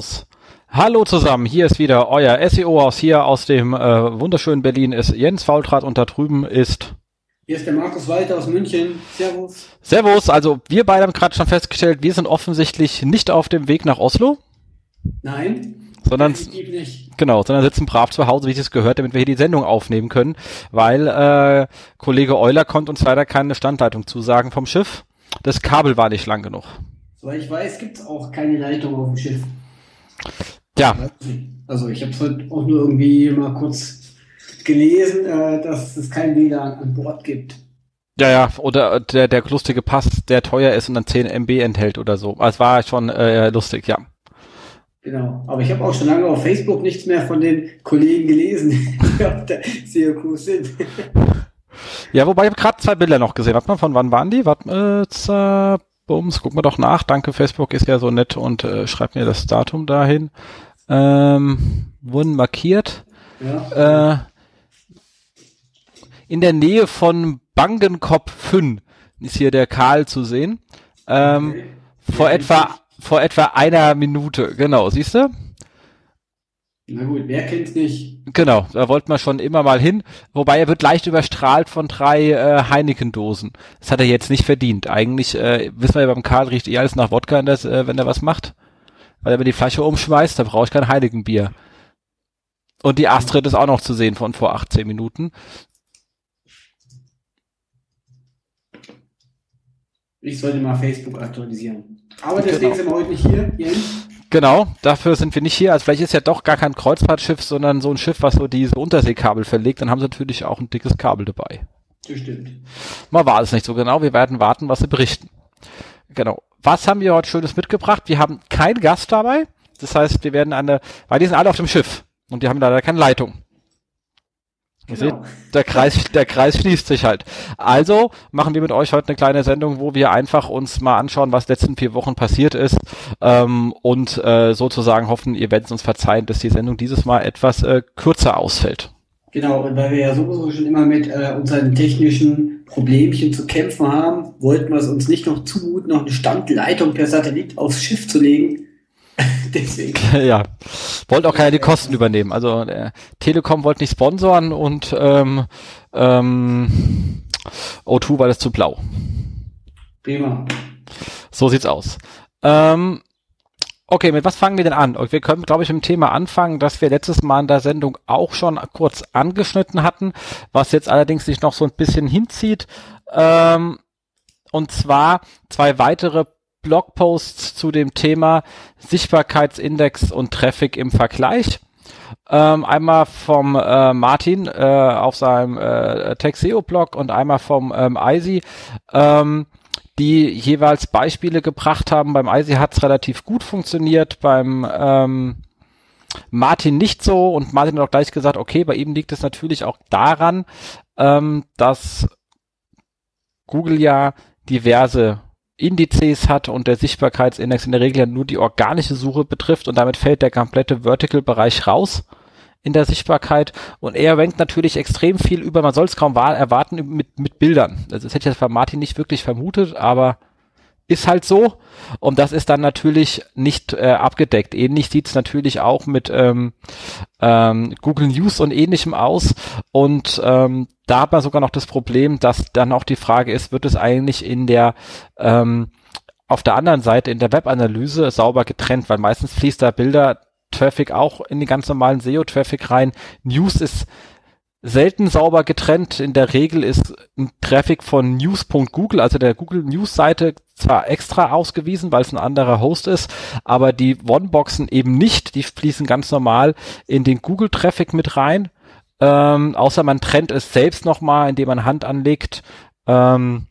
Servus. Hallo zusammen, hier ist wieder euer SEO aus hier aus dem äh, wunderschönen Berlin ist Jens Faultrat und da drüben ist Hier ist der Markus Walter aus München. Servus. Servus, also wir beide haben gerade schon festgestellt, wir sind offensichtlich nicht auf dem Weg nach Oslo, Nein. sondern genau, sondern sitzen brav zu Hause, wie es es gehört, damit wir hier die Sendung aufnehmen können, weil äh, Kollege Euler konnte uns leider keine Standleitung zusagen vom Schiff. Das Kabel war nicht lang genug. Soweit ich weiß, gibt es auch keine Leitung auf dem Schiff. Ja, Also ich habe es heute auch nur irgendwie mal kurz gelesen, äh, dass es kein WLAN an Bord gibt. Ja, ja, oder der, der lustige Pass, der teuer ist und dann 10 MB enthält oder so. Also Es war schon äh, lustig, ja. Genau. Aber ich habe auch schon lange auf Facebook nichts mehr von den Kollegen gelesen, die auf der COQ sind. Ja, wobei ich habe gerade zwei Bilder noch gesehen. Warte mal, von wann waren die? Warte mal, äh, Bums, guck mal doch nach. Danke, Facebook ist ja so nett und äh, schreibt mir das Datum dahin. Ähm, wurden markiert. Ja. Äh, in der Nähe von Bangenkopf 5 ist hier der Karl zu sehen. Ähm, Okay. vor etwa vor etwa einer Minute. Genau, siehst du? Na gut, wer kennt's nicht? Genau, da wollten wir schon immer mal hin. Wobei er wird leicht überstrahlt von drei äh, Heineken-Dosen. Das hat er jetzt nicht verdient. Eigentlich äh, wissen wir ja beim Karl riecht eh alles nach Wodka, wenn, das, äh, wenn er was macht. Weil er mir die Flasche umschmeißt, da brauche ich kein Heineken-Bier. Und die Astrid ist auch noch zu sehen von vor 18 Minuten. Ich sollte mal Facebook aktualisieren. Aber deswegen Genau. sind wir heute nicht hier, Jens. Genau, dafür sind wir nicht hier. Also vielleicht ist ja doch gar kein Kreuzfahrtschiff, sondern so ein Schiff, was so diese Unterseekabel verlegt. Dann haben sie natürlich auch ein dickes Kabel dabei. Das stimmt. Mal war es nicht so genau. Wir werden warten, was sie berichten. Genau. Was haben wir heute Schönes mitgebracht? Wir haben keinen Gast dabei. Das heißt, wir werden eine, weil die sind alle auf dem Schiff und die haben leider keine Leitung. Genau. seht, der Kreis, der Kreis schließt sich halt. Also machen wir mit euch heute eine kleine Sendung, wo wir einfach uns mal anschauen, was letzten vier Wochen passiert ist ähm, und äh, sozusagen hoffen, ihr werdet uns verzeihen, dass die Sendung dieses Mal etwas äh, kürzer ausfällt. Genau, und weil wir ja sowieso schon immer mit äh, unseren technischen Problemchen zu kämpfen haben, wollten wir es uns nicht noch zumuten, noch eine Standleitung per Satellit aufs Schiff zu legen. Deswegen. ja, wollte auch keiner die Kosten übernehmen. Also der Telekom wollte nicht sponsoren und ähm, ähm, O2 war das zu blau. Prima. So sieht's aus. Ähm, okay, mit was fangen wir denn an? Wir können, glaube ich, mit dem Thema anfangen, das wir letztes Mal in der Sendung auch schon kurz angeschnitten hatten, was jetzt allerdings sich noch so ein bisschen hinzieht. Ähm, und zwar zwei weitere Blogposts zu dem Thema Sichtbarkeitsindex und Traffic im Vergleich. Ähm, einmal vom äh, Martin äh, auf seinem äh, TechSEO-Blog und einmal vom ähm, ISI. Ähm, die jeweils Beispiele gebracht haben. Beim ISI hat es relativ gut funktioniert, beim ähm, Martin nicht so und Martin hat auch gleich gesagt, okay, bei ihm liegt es natürlich auch daran, ähm, dass Google ja diverse Indizes hat und der Sichtbarkeitsindex in der Regel ja nur die organische Suche betrifft und damit fällt der komplette Vertical-Bereich raus in der Sichtbarkeit und er rankt natürlich extrem viel über, man soll es kaum erwarten, mit, mit Bildern. Also das hätte ich jetzt bei Martin nicht wirklich vermutet, aber ist halt so und das ist dann natürlich nicht äh, abgedeckt. Ähnlich sieht's natürlich auch mit ähm, ähm, Google News und ähnlichem aus und ähm, da hat man sogar noch das Problem, dass dann auch die Frage ist, wird es eigentlich in der ähm, auf der anderen Seite in der Webanalyse sauber getrennt, weil meistens fließt da Bilder Traffic auch in den ganz normalen SEO-Traffic rein. News ist selten sauber getrennt. In der Regel ist ein Traffic von news.google, also der Google News Seite, zwar extra ausgewiesen, weil es ein anderer Host ist, aber die One-Boxen eben nicht. Die fließen ganz normal in den Google Traffic mit rein. Ähm, außer man trennt es selbst nochmal, indem man Hand anlegt. Ähm,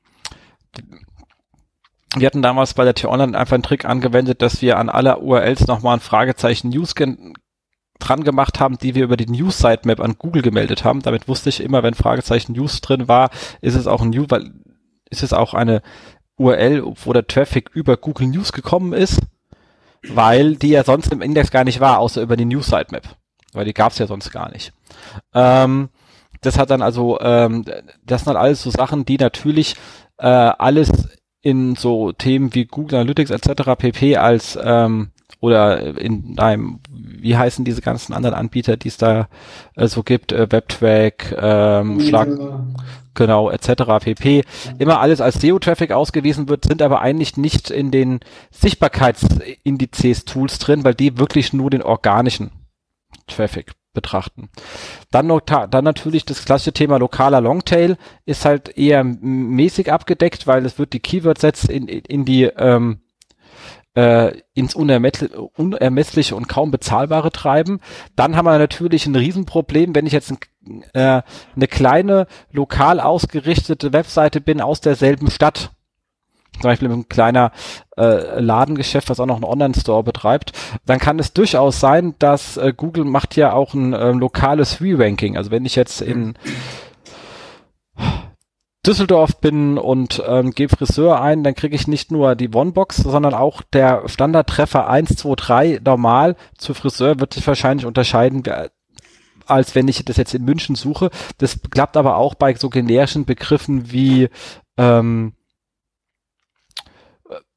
wir hatten damals bei der T-Online einfach einen Trick angewendet, dass wir an alle URLs nochmal ein Fragezeichen News gen- dran gemacht haben, die wir über die News Sitemap an Google gemeldet haben. Damit wusste ich immer, wenn Fragezeichen News drin war, ist es auch ein News, weil ist es auch eine URL, wo der Traffic über Google News gekommen ist, weil die ja sonst im Index gar nicht war, außer über die News Sitemap. Weil die gab's ja sonst gar nicht. Ähm, das hat dann also, ähm, das sind halt alles so Sachen, die natürlich äh, alles in so Themen wie Google Analytics etc. pp. als ähm, oder in einem, wie heißen diese ganzen anderen Anbieter, die es da äh, so gibt, äh, WebTrack, ähm, Schlag, genau, etc. pp. Immer alles als SEO-Traffic ausgewiesen wird, sind aber eigentlich nicht in den Sichtbarkeitsindizes-Tools drin, weil die wirklich nur den organischen Traffic betrachten. Dann noch, dann natürlich das klassische Thema lokaler Longtail ist halt eher mäßig abgedeckt, weil es wird die Keyword-Sets in, in die ähm, äh, ins Unermessliche und kaum bezahlbare treiben. Dann haben wir natürlich ein Riesenproblem, wenn ich jetzt ein, äh, eine kleine lokal ausgerichtete Webseite bin aus derselben Stadt zum Beispiel ein kleiner äh, Ladengeschäft, was auch noch einen Online-Store betreibt, dann kann es durchaus sein, dass äh, Google macht ja auch ein äh, lokales Re-Ranking. Also wenn ich jetzt in Düsseldorf bin und ähm, gebe Friseur ein, dann kriege ich nicht nur die One-Box, sondern auch der Standardtreffer 1, 2, 3 normal zu Friseur wird sich wahrscheinlich unterscheiden, als wenn ich das jetzt in München suche. Das klappt aber auch bei so generischen Begriffen wie ähm,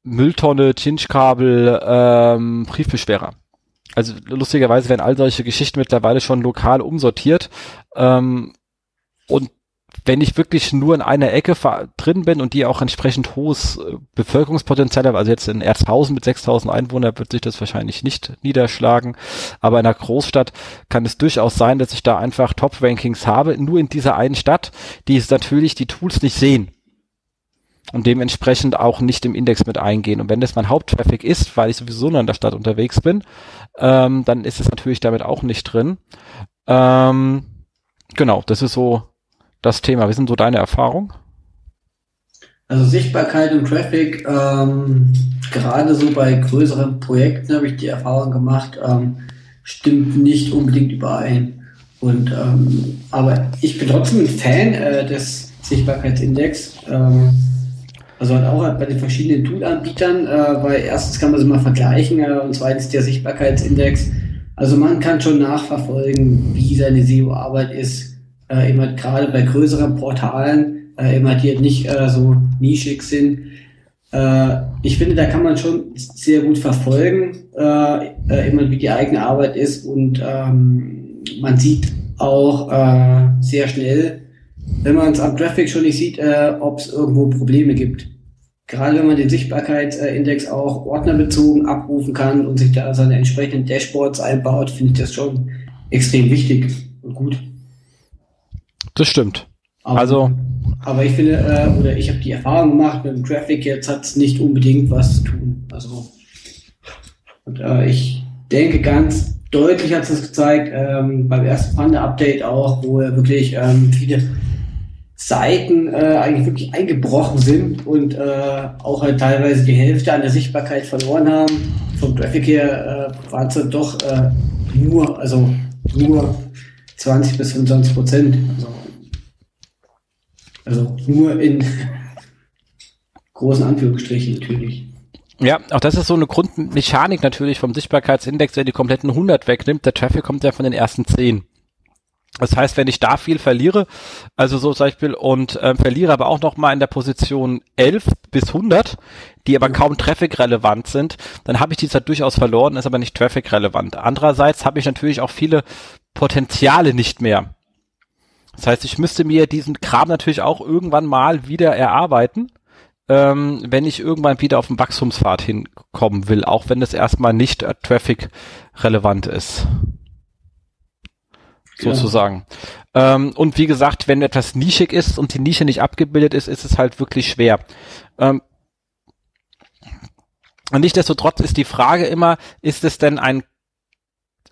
Mülltonne, Chinchkabel, ähm, Briefbeschwerer. Also lustigerweise werden all solche Geschichten mittlerweile schon lokal umsortiert. Ähm, und wenn ich wirklich nur in einer Ecke drin bin und die auch entsprechend hohes äh, Bevölkerungspotenzial habe, also jetzt in Erzhausen mit 6000 Einwohnern wird sich das wahrscheinlich nicht niederschlagen, aber in einer Großstadt kann es durchaus sein, dass ich da einfach Top-Rankings habe, nur in dieser einen Stadt, die es natürlich die Tools nicht sehen und dementsprechend auch nicht im Index mit eingehen. Und wenn das mein Haupttraffic ist, weil ich sowieso nur in der Stadt unterwegs bin, ähm, dann ist es natürlich damit auch nicht drin. Ähm, genau, das ist so das Thema. Wie sind so deine Erfahrungen? Also Sichtbarkeit und Traffic, ähm, gerade so bei größeren Projekten habe ich die Erfahrung gemacht, ähm, stimmt nicht unbedingt überein. Und ähm, aber ich bin trotzdem ein Fan äh, des Sichtbarkeitsindex. Ähm, also halt auch bei den verschiedenen Tool-Anbietern, äh, weil erstens kann man sie mal vergleichen äh, und zweitens der Sichtbarkeitsindex. Also man kann schon nachverfolgen, wie seine SEO-Arbeit ist. Äh, immer gerade bei größeren Portalen, äh, immer die nicht äh, so nischig sind. Äh, ich finde, da kann man schon sehr gut verfolgen, äh, äh, immer wie die eigene Arbeit ist und ähm, man sieht auch äh, sehr schnell, wenn man es am Traffic schon nicht sieht, äh, ob es irgendwo Probleme gibt gerade wenn man den Sichtbarkeitsindex auch ordnerbezogen abrufen kann und sich da seine entsprechenden Dashboards einbaut, finde ich das schon extrem wichtig und gut. Das stimmt. Aber, also, aber ich finde, äh, oder ich habe die Erfahrung gemacht, mit dem Traffic jetzt hat es nicht unbedingt was zu tun. Also, und äh, ich denke ganz deutlich hat es gezeigt, ähm, beim ersten Panda-Update auch, wo er wirklich ähm, viele Seiten äh, eigentlich wirklich eingebrochen sind und äh, auch halt teilweise die Hälfte an der Sichtbarkeit verloren haben. Vom Traffic her äh, waren es dann doch äh, nur, also nur 20 bis 25 Prozent. Also, also nur in großen Anführungsstrichen natürlich. Ja, auch das ist so eine Grundmechanik natürlich vom Sichtbarkeitsindex, der die kompletten 100 wegnimmt. Der Traffic kommt ja von den ersten 10. Das heißt, wenn ich da viel verliere, also so zum Beispiel, und äh, verliere aber auch noch mal in der Position 11 bis 100, die aber kaum Traffic-relevant sind, dann habe ich die Zeit durchaus verloren, ist aber nicht Traffic-relevant. Andererseits habe ich natürlich auch viele Potenziale nicht mehr. Das heißt, ich müsste mir diesen Kram natürlich auch irgendwann mal wieder erarbeiten, ähm, wenn ich irgendwann wieder auf den Wachstumspfad hinkommen will, auch wenn es erstmal nicht äh, Traffic-relevant ist sozusagen. Ja. Ähm, und wie gesagt, wenn etwas nischig ist und die Nische nicht abgebildet ist, ist es halt wirklich schwer. Ähm, und nichtsdestotrotz ist die Frage immer, ist es denn ein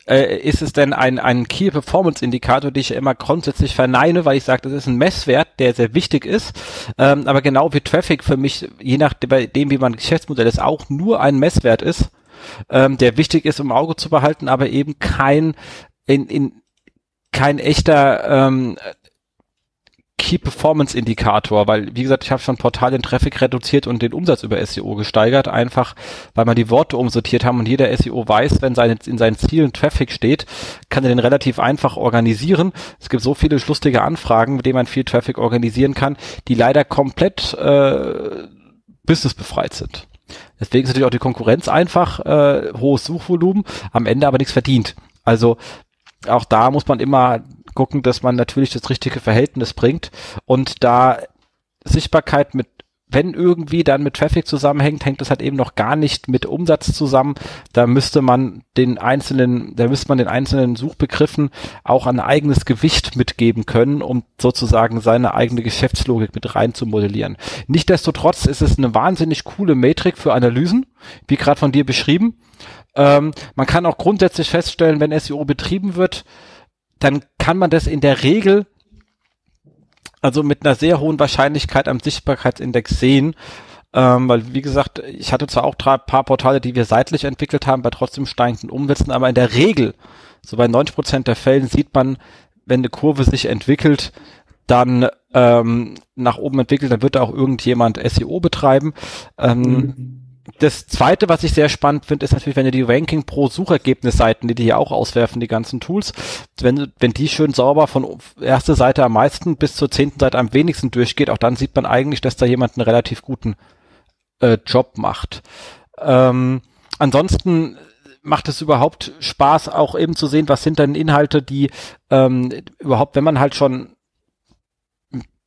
äh, ist es denn ein, ein Key Performance Indikator, den ich immer grundsätzlich verneine, weil ich sage, das ist ein Messwert, der sehr wichtig ist. Ähm, aber genau wie Traffic für mich, je nachdem, wie mein Geschäftsmodell ist, auch nur ein Messwert ist, ähm, der wichtig ist, im Auge zu behalten, aber eben kein in, in kein echter ähm, Key Performance Indikator, weil wie gesagt, ich habe schon Portal den Traffic reduziert und den Umsatz über SEO gesteigert, einfach weil man die Worte umsortiert haben und jeder SEO weiß, wenn seine, in seinen Zielen Traffic steht, kann er den relativ einfach organisieren. Es gibt so viele lustige Anfragen, mit denen man viel Traffic organisieren kann, die leider komplett äh, businessbefreit sind. Deswegen ist natürlich auch die Konkurrenz einfach, äh, hohes Suchvolumen, am Ende aber nichts verdient. Also auch da muss man immer gucken, dass man natürlich das richtige Verhältnis bringt und da Sichtbarkeit mit wenn irgendwie dann mit Traffic zusammenhängt, hängt das halt eben noch gar nicht mit Umsatz zusammen. Da müsste man den einzelnen, da müsste man den einzelnen Suchbegriffen auch ein eigenes Gewicht mitgeben können, um sozusagen seine eigene Geschäftslogik mit rein zu modellieren. Nichtsdestotrotz ist es eine wahnsinnig coole Metrik für Analysen, wie gerade von dir beschrieben. Ähm, man kann auch grundsätzlich feststellen, wenn SEO betrieben wird, dann kann man das in der Regel also mit einer sehr hohen Wahrscheinlichkeit am Sichtbarkeitsindex sehen. Ähm, weil, wie gesagt, ich hatte zwar auch drei paar Portale, die wir seitlich entwickelt haben, bei trotzdem steigenden Umsätzen, aber in der Regel, so bei 90 Prozent der Fällen sieht man, wenn eine Kurve sich entwickelt, dann ähm, nach oben entwickelt, dann wird da auch irgendjemand SEO betreiben. Ähm, mhm das zweite, was ich sehr spannend finde, ist natürlich, wenn ihr die Ranking pro Suchergebnisseiten, die die hier auch auswerfen, die ganzen Tools, wenn, wenn die schön sauber von erster Seite am meisten bis zur zehnten Seite am wenigsten durchgeht, auch dann sieht man eigentlich, dass da jemand einen relativ guten äh, Job macht. Ähm, ansonsten macht es überhaupt Spaß, auch eben zu sehen, was sind denn Inhalte, die ähm, überhaupt, wenn man halt schon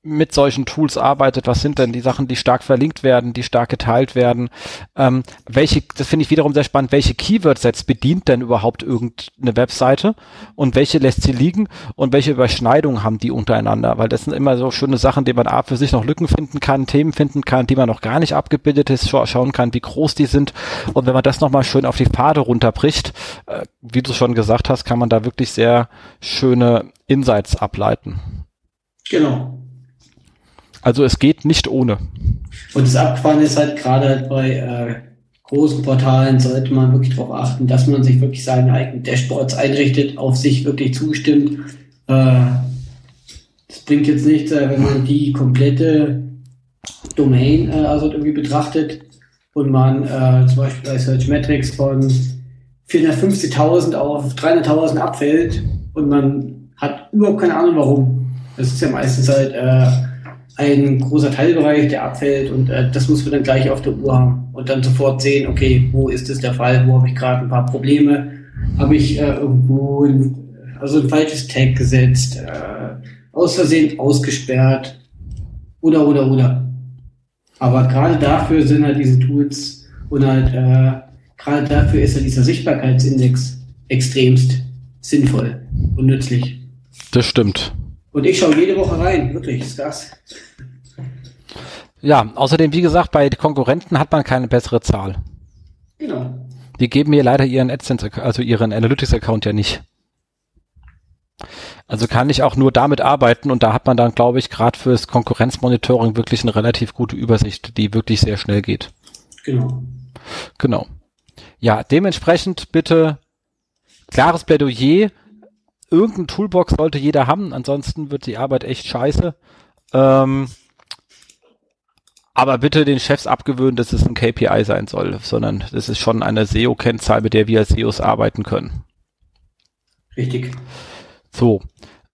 mit solchen Tools arbeitet, was sind denn die Sachen, die stark verlinkt werden, die stark geteilt werden, ähm, welche, das finde ich wiederum sehr spannend, welche Keyword-Sets bedient denn überhaupt irgendeine Webseite und welche lässt sie liegen und welche Überschneidungen haben die untereinander, weil das sind immer so schöne Sachen, die man A für sich noch Lücken finden kann, Themen finden kann, die man noch gar nicht abgebildet ist, scha schauen kann, wie groß die sind und wenn man das nochmal schön auf die Pfade runterbricht, äh, wie du schon gesagt hast, kann man da wirklich sehr schöne Insights ableiten. Genau. Also es geht nicht ohne. Und das Abfahren ist halt gerade halt bei äh, großen Portalen sollte man wirklich darauf achten, dass man sich wirklich seine eigenen Dashboards einrichtet, auf sich wirklich zustimmt. Äh, das bringt jetzt nichts, äh, wenn man die komplette Domain äh, also irgendwie betrachtet und man äh, zum Beispiel bei Search Metrics von 450.000 auf 300.000 abfällt und man hat überhaupt keine Ahnung warum. Das ist ja meistens halt äh, ein großer Teilbereich, der abfällt und äh, das muss man dann gleich auf der Uhr haben und dann sofort sehen, okay, wo ist es der Fall, wo habe ich gerade ein paar Probleme, habe ich äh, irgendwo ein, also ein falsches Tag gesetzt, äh, aus Versehen ausgesperrt oder oder oder. Aber gerade dafür sind halt diese Tools und halt äh, gerade dafür ist halt dieser Sichtbarkeitsindex extremst sinnvoll und nützlich. Das stimmt. Und ich schaue jede Woche rein, wirklich, ist das. Ja, außerdem, wie gesagt, bei Konkurrenten hat man keine bessere Zahl. Genau. Die geben mir leider ihren AdSense, also ihren Analytics-Account ja nicht. Also kann ich auch nur damit arbeiten und da hat man dann, glaube ich, gerade fürs Konkurrenzmonitoring wirklich eine relativ gute Übersicht, die wirklich sehr schnell geht. Genau. Genau. Ja, dementsprechend bitte klares Plädoyer irgendein Toolbox sollte jeder haben, ansonsten wird die Arbeit echt scheiße. Ähm, aber bitte den Chefs abgewöhnen, dass es ein KPI sein soll, sondern das ist schon eine SEO-Kennzahl, mit der wir als SEOs arbeiten können. Richtig. So.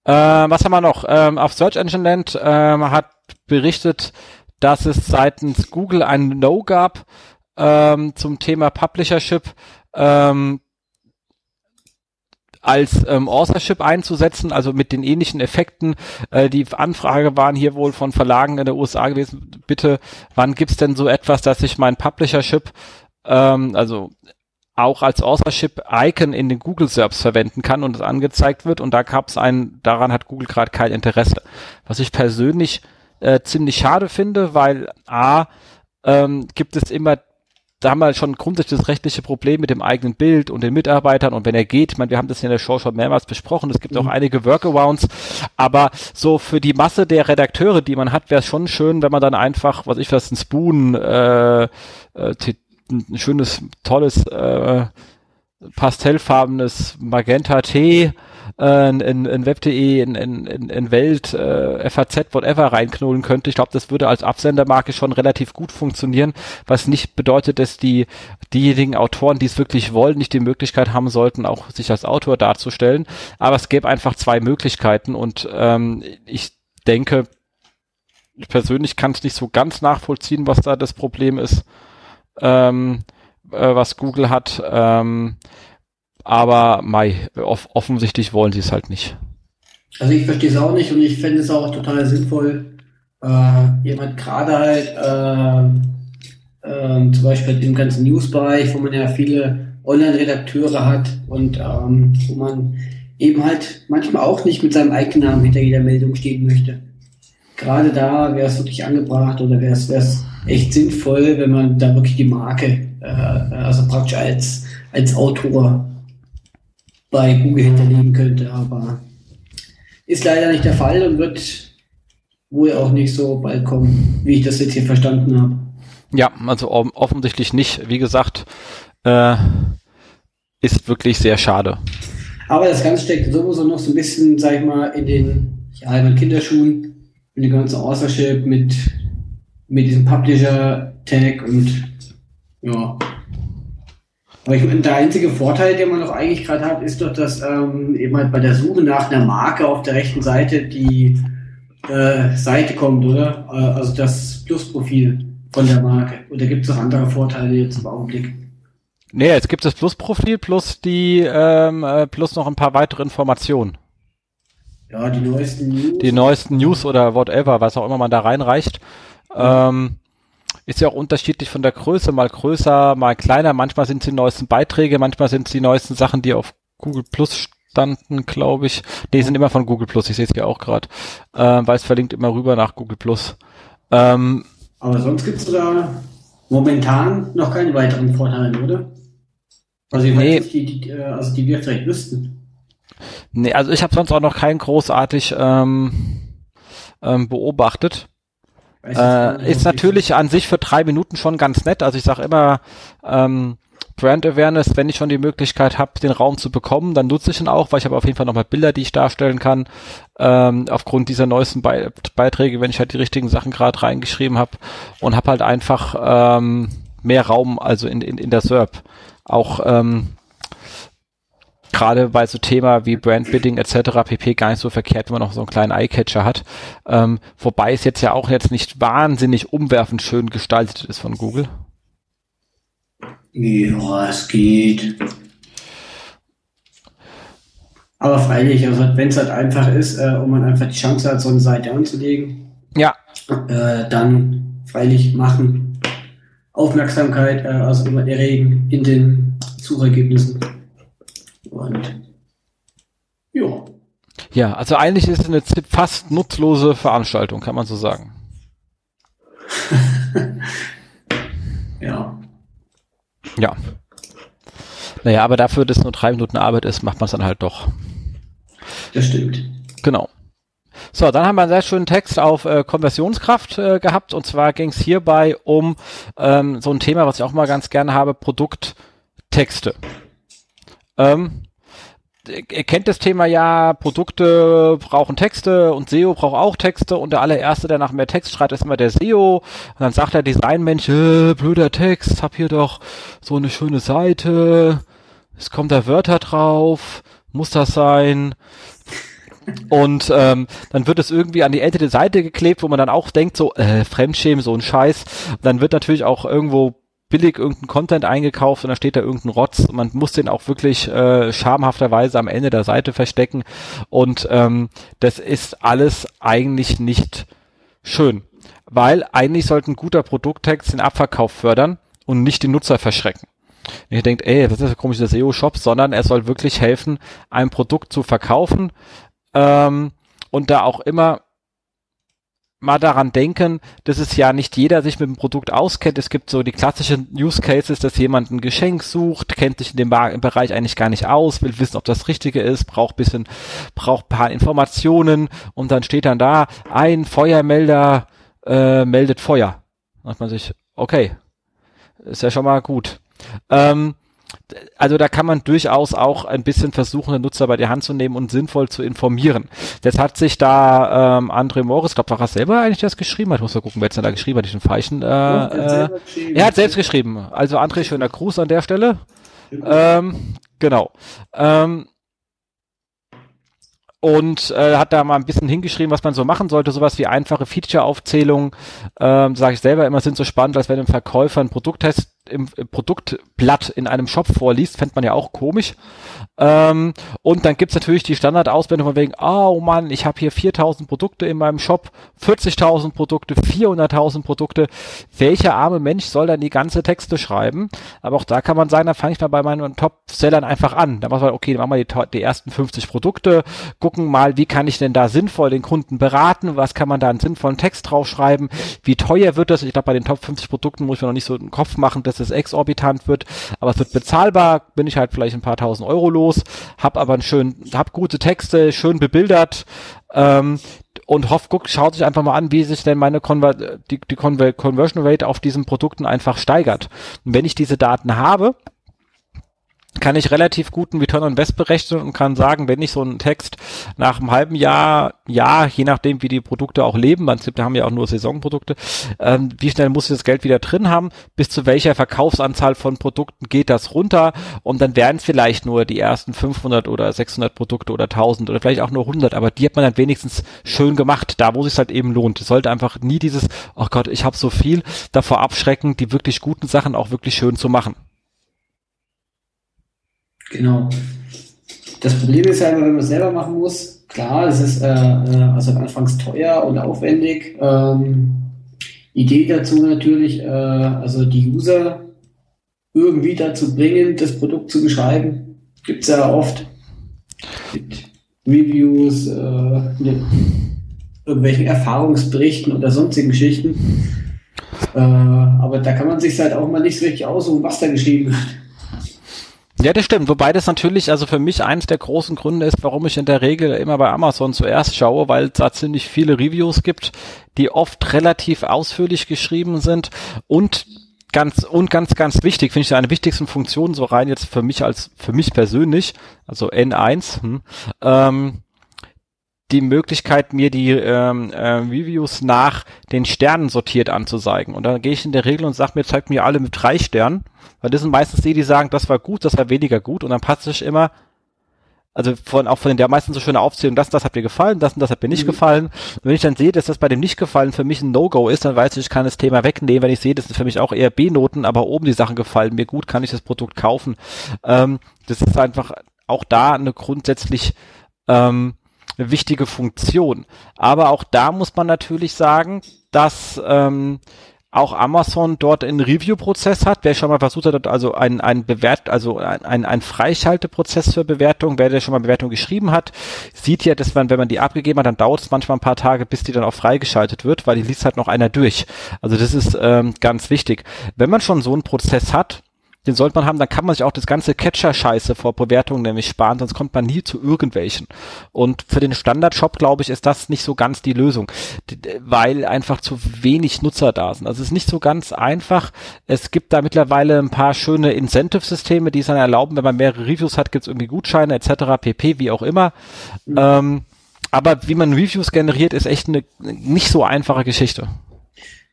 Äh, was haben wir noch? Ähm, auf Search Engine Land ähm, hat berichtet, dass es seitens Google ein No gab ähm, zum Thema Publishership. Ähm, als ähm, Authorship einzusetzen, also mit den ähnlichen Effekten. Äh, die Anfrage waren hier wohl von Verlagen in der USA gewesen, bitte, wann gibt's denn so etwas, dass ich mein Publishership, ähm, also auch als Authorship-Icon in den Google Serbs verwenden kann und es angezeigt wird und da gab's ein, daran hat Google gerade kein Interesse. Was ich persönlich äh, ziemlich schade finde, weil A, ähm, gibt es immer da haben wir schon grundsätzlich das rechtliche Problem mit dem eigenen Bild und den Mitarbeitern und wenn er geht, ich meine, wir haben das in der Show schon mehrmals besprochen, es gibt mhm. auch einige Workarounds, aber so für die Masse der Redakteure, die man hat, wäre es schon schön, wenn man dann einfach, was ich weiß, ein Spoon, äh, äh, ein schönes, tolles, äh, pastellfarbenes Magenta Äh, in, in Web.de, in, in, in Welt, äh, FAZ, whatever reinknullen könnte. Ich glaube, das würde als Absendermarke schon relativ gut funktionieren, was nicht bedeutet, dass die diejenigen Autoren, die es wirklich wollen, nicht die Möglichkeit haben sollten, auch sich als Autor darzustellen. Aber es gäbe einfach zwei Möglichkeiten und ähm, ich denke, ich persönlich kann es nicht so ganz nachvollziehen, was da das Problem ist. ähm, äh, was Google hat. Ähm, aber Mai, off offensichtlich wollen sie es halt nicht. Also ich verstehe es auch nicht und ich fände es auch total sinnvoll, äh, jemand gerade halt äh, äh, zum Beispiel im ganzen News-Bereich, wo man ja viele Online-Redakteure hat und ähm, wo man eben halt manchmal auch nicht mit seinem eigenen Namen hinter jeder Meldung stehen möchte. Gerade da wäre es wirklich angebracht oder wäre es echt sinnvoll, wenn man da wirklich die Marke, äh, also praktisch als, als Autor bei Google hinterlegen könnte, aber ist leider nicht der Fall und wird wohl auch nicht so bald kommen, wie ich das jetzt hier verstanden habe. Ja, also offensichtlich nicht. Wie gesagt, äh, ist wirklich sehr schade. Aber das Ganze steckt sowieso noch so ein bisschen, sag ich mal, in den ja, in den Kinderschuhen, in die ganze Authorship mit, mit diesem Publisher-Tag und ja. Aber ich meine, der einzige Vorteil, den man doch eigentlich gerade hat, ist doch, dass ähm, eben halt bei der Suche nach einer Marke auf der rechten Seite die äh, Seite kommt, oder? Äh, also das Plusprofil von der Marke. Oder gibt es noch andere Vorteile jetzt im Augenblick? Nee, es gibt das Plus-Profil plus die ähm, äh, plus noch ein paar weitere Informationen. Ja, die neuesten News. Die neuesten News oder whatever, was auch immer man da reinreicht. Ähm, ist ja auch unterschiedlich von der Größe, mal größer, mal kleiner. Manchmal sind es die neuesten Beiträge, manchmal sind es die neuesten Sachen, die auf Google Plus standen, glaube ich. Nee, sind immer von Google Plus, ich sehe es hier auch gerade, äh, weil es verlinkt immer rüber nach Google Plus. Ähm, Aber sonst gibt es da momentan noch keine weiteren Vorteile, oder? Also ich nee. weiß die, die, äh, also die wir vielleicht wüssten. Nee, also ich habe sonst auch noch keinen großartig ähm, ähm, beobachtet. Äh, ist natürlich an sich für drei Minuten schon ganz nett. Also ich sage immer, ähm, Brand Awareness, wenn ich schon die Möglichkeit habe, den Raum zu bekommen, dann nutze ich ihn auch, weil ich habe auf jeden Fall nochmal Bilder, die ich darstellen kann, ähm, aufgrund dieser neuesten Be Beiträge, wenn ich halt die richtigen Sachen gerade reingeschrieben habe und habe halt einfach ähm, mehr Raum, also in, in, in der SERP. Auch ähm, gerade bei so Thema wie Brandbidding etc. pp. gar nicht so verkehrt, wenn man noch so einen kleinen Eyecatcher hat. Ähm, wobei es jetzt ja auch jetzt nicht wahnsinnig umwerfend schön gestaltet ist von Google. Ja, es geht. Aber freilich, also wenn es halt einfach ist äh, und man einfach die Chance hat, so eine Seite anzulegen, ja. Äh, dann freilich machen. Aufmerksamkeit, äh, also immer erregen in den Suchergebnissen. Und ja. Ja, also eigentlich ist es eine fast nutzlose Veranstaltung, kann man so sagen. ja. Ja. Naja, aber dafür, dass es nur drei Minuten Arbeit ist, macht man es dann halt doch. Das stimmt. Genau. So, dann haben wir einen sehr schönen Text auf äh, Konversionskraft äh, gehabt und zwar ging es hierbei um ähm, so ein Thema, was ich auch mal ganz gerne habe, Produkttexte. Ähm, ihr kennt das Thema ja, Produkte brauchen Texte und SEO braucht auch Texte und der allererste, der nach mehr Text schreit, ist immer der SEO und dann sagt der Designmensch, äh, blöder Text, hab hier doch so eine schöne Seite, es kommt da Wörter drauf, muss das sein? Und ähm, dann wird es irgendwie an die ältere Seite geklebt, wo man dann auch denkt, so, äh, Fremdschämen, so ein Scheiß. Und dann wird natürlich auch irgendwo billig irgendein Content eingekauft und dann steht da irgendein Rotz. Und man muss den auch wirklich äh, schamhafterweise am Ende der Seite verstecken. Und ähm, das ist alles eigentlich nicht schön, weil eigentlich sollte ein guter Produkttext den Abverkauf fördern und nicht den Nutzer verschrecken. Ihr denkt, ey, das ist ja komisch, der SEO-Shop, sondern er soll wirklich helfen, ein Produkt zu verkaufen ähm, und da auch immer mal daran denken, dass es ja nicht jeder sich mit dem Produkt auskennt. Es gibt so die klassischen Use Cases, dass jemand ein Geschenk sucht, kennt sich in dem Bereich eigentlich gar nicht aus, will wissen, ob das Richtige ist, braucht bisschen, braucht paar Informationen und dann steht dann da, ein Feuermelder äh, meldet Feuer. Da sagt man sich, okay, ist ja schon mal gut. Ähm, also da kann man durchaus auch ein bisschen versuchen, den Nutzer bei der Hand zu nehmen und sinnvoll zu informieren. Jetzt hat sich da ähm, André Morris, glaube war er selber eigentlich das geschrieben hat. Ich muss mal gucken, wer jetzt da geschrieben hat, diesen Feichen. Äh, äh, er hat selbst geschrieben. Also André, schöner Gruß an der Stelle. Ähm, genau. Ähm, und äh, hat da mal ein bisschen hingeschrieben, was man so machen sollte, sowas wie einfache Feature-Aufzählung, ähm, sage ich selber immer, sind so spannend, als wenn ein Verkäufer einen Produkttest im, im Produktblatt in einem Shop vorliest, fände man ja auch komisch. Ähm, und dann gibt's natürlich die Standardauswendung von wegen, oh Mann, ich habe hier 4000 Produkte in meinem Shop, 40.000 Produkte, 400.000 Produkte. Welcher arme Mensch soll dann die ganze Texte schreiben? Aber auch da kann man sagen, da fange ich mal bei meinen Top-Sellern einfach an. Da machen wir, okay, dann machen wir die, die ersten 50 Produkte, gucken mal, wie kann ich denn da sinnvoll den Kunden beraten, was kann man da einen sinnvollen Text draufschreiben, wie teuer wird das? Ich glaube, bei den Top 50 Produkten muss ich mir noch nicht so einen Kopf machen, dass es exorbitant wird, aber es wird bezahlbar, bin ich halt vielleicht ein paar tausend Euro los, hab aber einen schönen, hab gute Texte, schön bebildert, ähm, und hoff, guckt, schaut sich einfach mal an, wie sich denn meine Conver die, die Conver Conversion Rate auf diesen Produkten einfach steigert. Und wenn ich diese Daten habe, kann ich relativ guten Return on Invest berechnen und kann sagen, wenn ich so einen Text nach einem halben Jahr, ja, je nachdem, wie die Produkte auch leben, man wir haben ja auch nur Saisonprodukte, ähm, wie schnell muss ich das Geld wieder drin haben, bis zu welcher Verkaufsanzahl von Produkten geht das runter und dann wären es vielleicht nur die ersten 500 oder 600 Produkte oder 1000 oder vielleicht auch nur 100, aber die hat man dann wenigstens schön gemacht, da wo es sich halt eben lohnt. Es sollte einfach nie dieses, oh Gott, ich habe so viel, davor abschrecken, die wirklich guten Sachen auch wirklich schön zu machen. Genau. Das Problem ist ja immer, wenn man es selber machen muss, klar, es ist äh, äh, also anfangs teuer und aufwendig. Ähm, Idee dazu natürlich, äh, also die User irgendwie dazu bringen, das Produkt zu beschreiben. Gibt es ja oft. Mit Reviews, äh, mit irgendwelchen Erfahrungsberichten oder sonstigen Geschichten. Äh, aber da kann man sich halt auch mal nicht so richtig aussuchen, was da geschrieben wird. Ja, das stimmt. Wobei das natürlich, also für mich eins der großen Gründe ist, warum ich in der Regel immer bei Amazon zuerst schaue, weil es da ziemlich viele Reviews gibt, die oft relativ ausführlich geschrieben sind und ganz und ganz ganz wichtig finde ich eine wichtigsten Funktionen so rein jetzt für mich als für mich persönlich also N1 hm, ähm, die Möglichkeit, mir die ähm, äh, Reviews nach den Sternen sortiert anzuzeigen. Und dann gehe ich in der Regel und sage mir, zeigt mir alle mit drei Sternen. Weil das sind meistens die, die sagen, das war gut, das war weniger gut. Und dann passt sich immer, also von, auch von den der meisten so schöne Aufzählung, das, das hat mir gefallen, das und das hat mir nicht mhm. gefallen. Und wenn ich dann sehe, dass das bei dem nicht gefallen für mich ein No-Go ist, dann weiß ich, ich kann das Thema wegnehmen. Wenn ich sehe, das sind für mich auch eher B-Noten, aber oben die Sachen gefallen mir gut, kann ich das Produkt kaufen. Ähm, das ist einfach auch da eine grundsätzlich ähm, eine wichtige Funktion. Aber auch da muss man natürlich sagen, dass ähm, auch Amazon dort einen Review-Prozess hat. Wer schon mal versucht hat, also ein, ein Bewert, also ein, ein Freischalteprozess für Bewertung, wer der schon mal Bewertung geschrieben hat, sieht ja, dass man, wenn man die abgegeben hat, dann dauert es manchmal ein paar Tage, bis die dann auch freigeschaltet wird, weil die liest halt noch einer durch. Also das ist ähm, ganz wichtig. Wenn man schon so einen Prozess hat, den sollte man haben, dann kann man sich auch das ganze Catcher-Scheiße vor Bewertungen nämlich sparen, sonst kommt man nie zu irgendwelchen. Und für den Standard-Shop, glaube ich, ist das nicht so ganz die Lösung, weil einfach zu wenig Nutzer da sind. Also es ist nicht so ganz einfach. Es gibt da mittlerweile ein paar schöne Incentive-Systeme, die es dann erlauben, wenn man mehrere Reviews hat, gibt es irgendwie Gutscheine etc., pp, wie auch immer. Mhm. Ähm, aber wie man Reviews generiert, ist echt eine nicht so einfache Geschichte.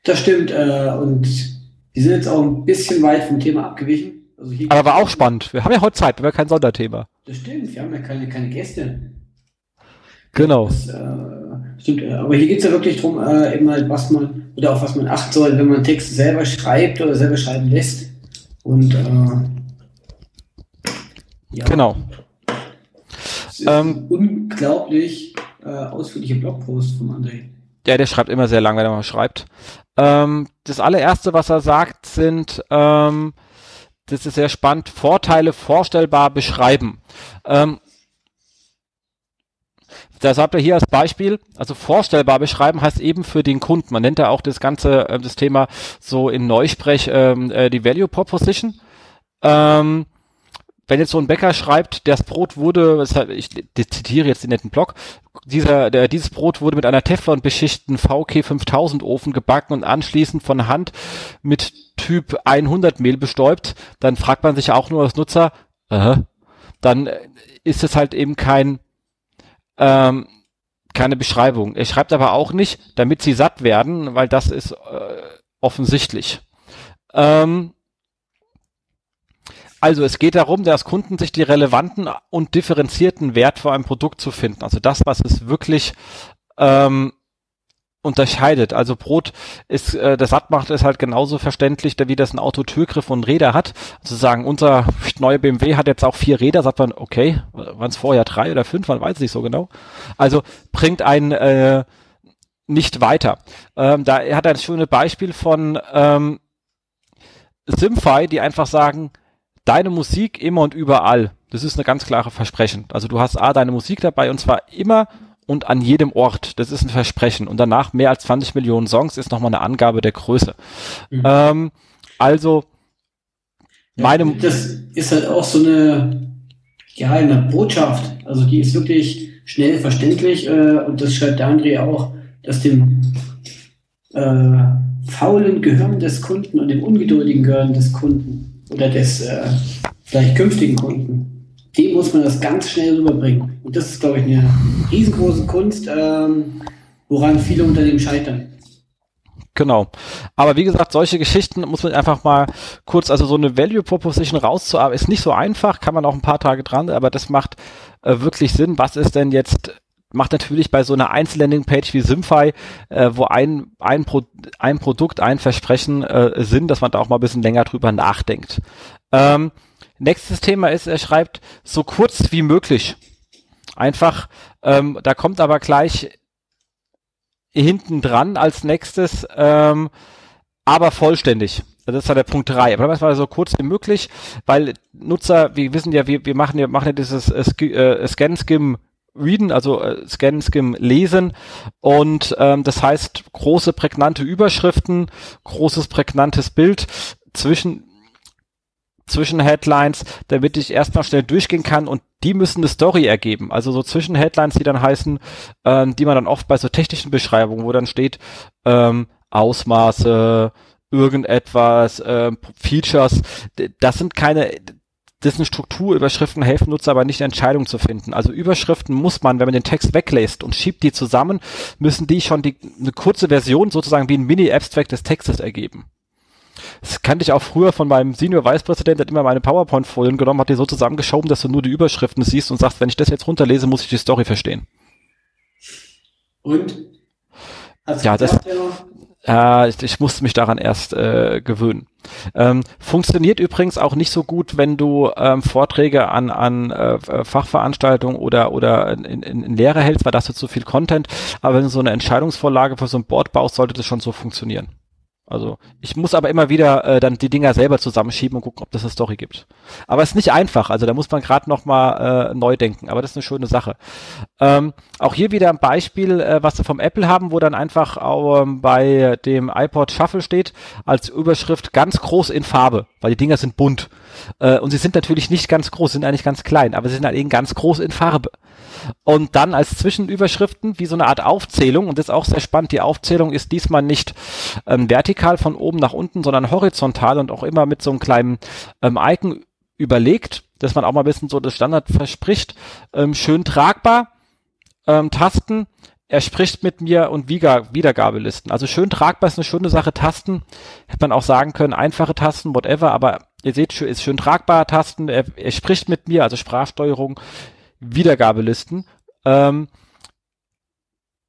Das stimmt. Äh, und die sind jetzt auch ein bisschen weit vom Thema abgewichen. Also Aber war auch spannend. Wir haben ja heute Zeit, wir haben ja kein Sonderthema. Das stimmt, wir haben ja keine, keine Gäste. Genau. Das, äh, stimmt, äh, aber hier geht es ja wirklich darum, äh, eben halt, was man, oder auf was man achten soll, wenn man Texte selber schreibt oder selber schreiben lässt. Und äh, ja. Genau. Ähm, unglaublich äh, ausführliche Blogpost von André. Ja, der schreibt immer sehr lang, wenn er mal schreibt. Ähm, das allererste, was er sagt, sind, ähm, das ist sehr spannend, Vorteile vorstellbar beschreiben. Ähm, das habt ihr hier als Beispiel, also vorstellbar beschreiben heißt eben für den Kunden. Man nennt ja auch das ganze, äh, das Thema so in Neusprech ähm, äh, die Value Proposition. Ähm, wenn jetzt so ein Bäcker schreibt, das Brot wurde, ich zitiere jetzt den netten Blog, dieser, der, dieses Brot wurde mit einer Teflon beschichteten VK 5000 Ofen gebacken und anschließend von Hand mit Typ 100 Mehl bestäubt, dann fragt man sich auch nur als Nutzer, äh, dann ist es halt eben kein, ähm, keine Beschreibung. Er schreibt aber auch nicht, damit sie satt werden, weil das ist äh, offensichtlich. Ähm, also es geht darum, dass Kunden sich die relevanten und differenzierten Wert für ein Produkt zu finden. Also das, was es wirklich ähm, unterscheidet. Also Brot ist, äh, das Sattmacht ist halt genauso verständlich, wie das ein Auto Türgriff und Räder hat. Also sagen, unser neuer BMW hat jetzt auch vier Räder, sagt man, okay, waren es vorher drei oder fünf, man weiß nicht so genau. Also bringt ein äh, nicht weiter. Ähm, da er hat ein schönes Beispiel von ähm, Simfy, die einfach sagen, deine Musik immer und überall. Das ist eine ganz klare Versprechen. Also du hast A, deine Musik dabei und zwar immer und an jedem Ort. Das ist ein Versprechen. Und danach mehr als 20 Millionen Songs ist nochmal eine Angabe der Größe. Mhm. Ähm, also, meine. Ja, das ist halt auch so eine, ja, eine Botschaft. Also die ist wirklich schnell verständlich äh, und das schreibt der André auch, dass dem äh, faulen Gehirn des Kunden und dem ungeduldigen Gehirn des Kunden oder des äh, vielleicht künftigen Kunden dem muss man das ganz schnell rüberbringen. Und das ist, glaube ich, eine riesengroße Kunst, ähm, woran viele Unternehmen scheitern. Genau. Aber wie gesagt, solche Geschichten muss man einfach mal kurz, also so eine Value Proposition rauszuarbeiten, ist nicht so einfach, kann man auch ein paar Tage dran, aber das macht äh, wirklich Sinn. Was ist denn jetzt macht natürlich bei so einer Einzellanding-Page wie Simfy, äh, wo ein, ein, Pro ein Produkt, ein Versprechen äh, Sinn, dass man da auch mal ein bisschen länger drüber nachdenkt. Ähm, Nächstes Thema ist, er schreibt so kurz wie möglich. Einfach, ähm, da kommt aber gleich hinten dran als nächstes, ähm, aber vollständig. Das ist ja der Punkt drei. Aber das war so kurz wie möglich, weil Nutzer, wir wissen ja, wir, wir machen ja, machen ja dieses äh, äh Scan, Skim, Readen, also äh, Scan, Skim, Lesen. Und ähm, das heißt große, prägnante Überschriften, großes, prägnantes Bild zwischen Zwischenheadlines, damit ich erstmal schnell durchgehen kann und die müssen eine Story ergeben. Also so Zwischenheadlines, die dann heißen, ähm, die man dann oft bei so technischen Beschreibungen, wo dann steht, ähm, Ausmaße, irgendetwas, ähm, Features, das sind keine, das sind Strukturüberschriften, helfen Nutzer aber nicht Entscheidungen zu finden. Also Überschriften muss man, wenn man den Text weglässt und schiebt die zusammen, müssen die schon die, eine kurze Version sozusagen wie ein Mini-Abstract des Textes ergeben. Das kannte ich auch früher von meinem Senior Vice President, der hat immer meine PowerPoint-Folien genommen, hat die so zusammengeschoben, dass du nur die Überschriften siehst und sagst, wenn ich das jetzt runterlese, muss ich die Story verstehen. Und? Hast ja, das, äh, ich, ich musste mich daran erst äh, gewöhnen. Ähm, funktioniert übrigens auch nicht so gut, wenn du ähm, Vorträge an, an äh, Fachveranstaltungen oder, oder in, in, in Lehre hältst, weil das ist zu viel Content. Aber wenn du so eine Entscheidungsvorlage für so ein Board baust, sollte das schon so funktionieren. Also ich muss aber immer wieder äh, dann die Dinger selber zusammenschieben und gucken, ob das eine Story gibt. Aber es ist nicht einfach. Also da muss man gerade noch mal äh, neu denken. Aber das ist eine schöne Sache. Ähm, auch hier wieder ein Beispiel, äh, was wir vom Apple haben, wo dann einfach ähm, bei dem iPod Shuffle steht als Überschrift ganz groß in Farbe, weil die Dinger sind bunt. Äh, und sie sind natürlich nicht ganz groß, sind eigentlich ganz klein, aber sie sind halt eben ganz groß in Farbe und dann als Zwischenüberschriften wie so eine Art Aufzählung und das ist auch sehr spannend. Die Aufzählung ist diesmal nicht ähm, vertikal von oben nach unten, sondern horizontal und auch immer mit so einem kleinen ähm, Icon überlegt, dass man auch mal ein bisschen so das Standard verspricht. Ähm, schön tragbar, ähm, Tasten, er spricht mit mir und Wiedergabelisten. Also schön tragbar ist eine schöne Sache. Tasten hätte man auch sagen können, einfache Tasten, whatever, aber ihr seht, ist schön tragbar Tasten. Er, er spricht mit mir, also Sprachsteuerung, Wiedergabelisten, ähm,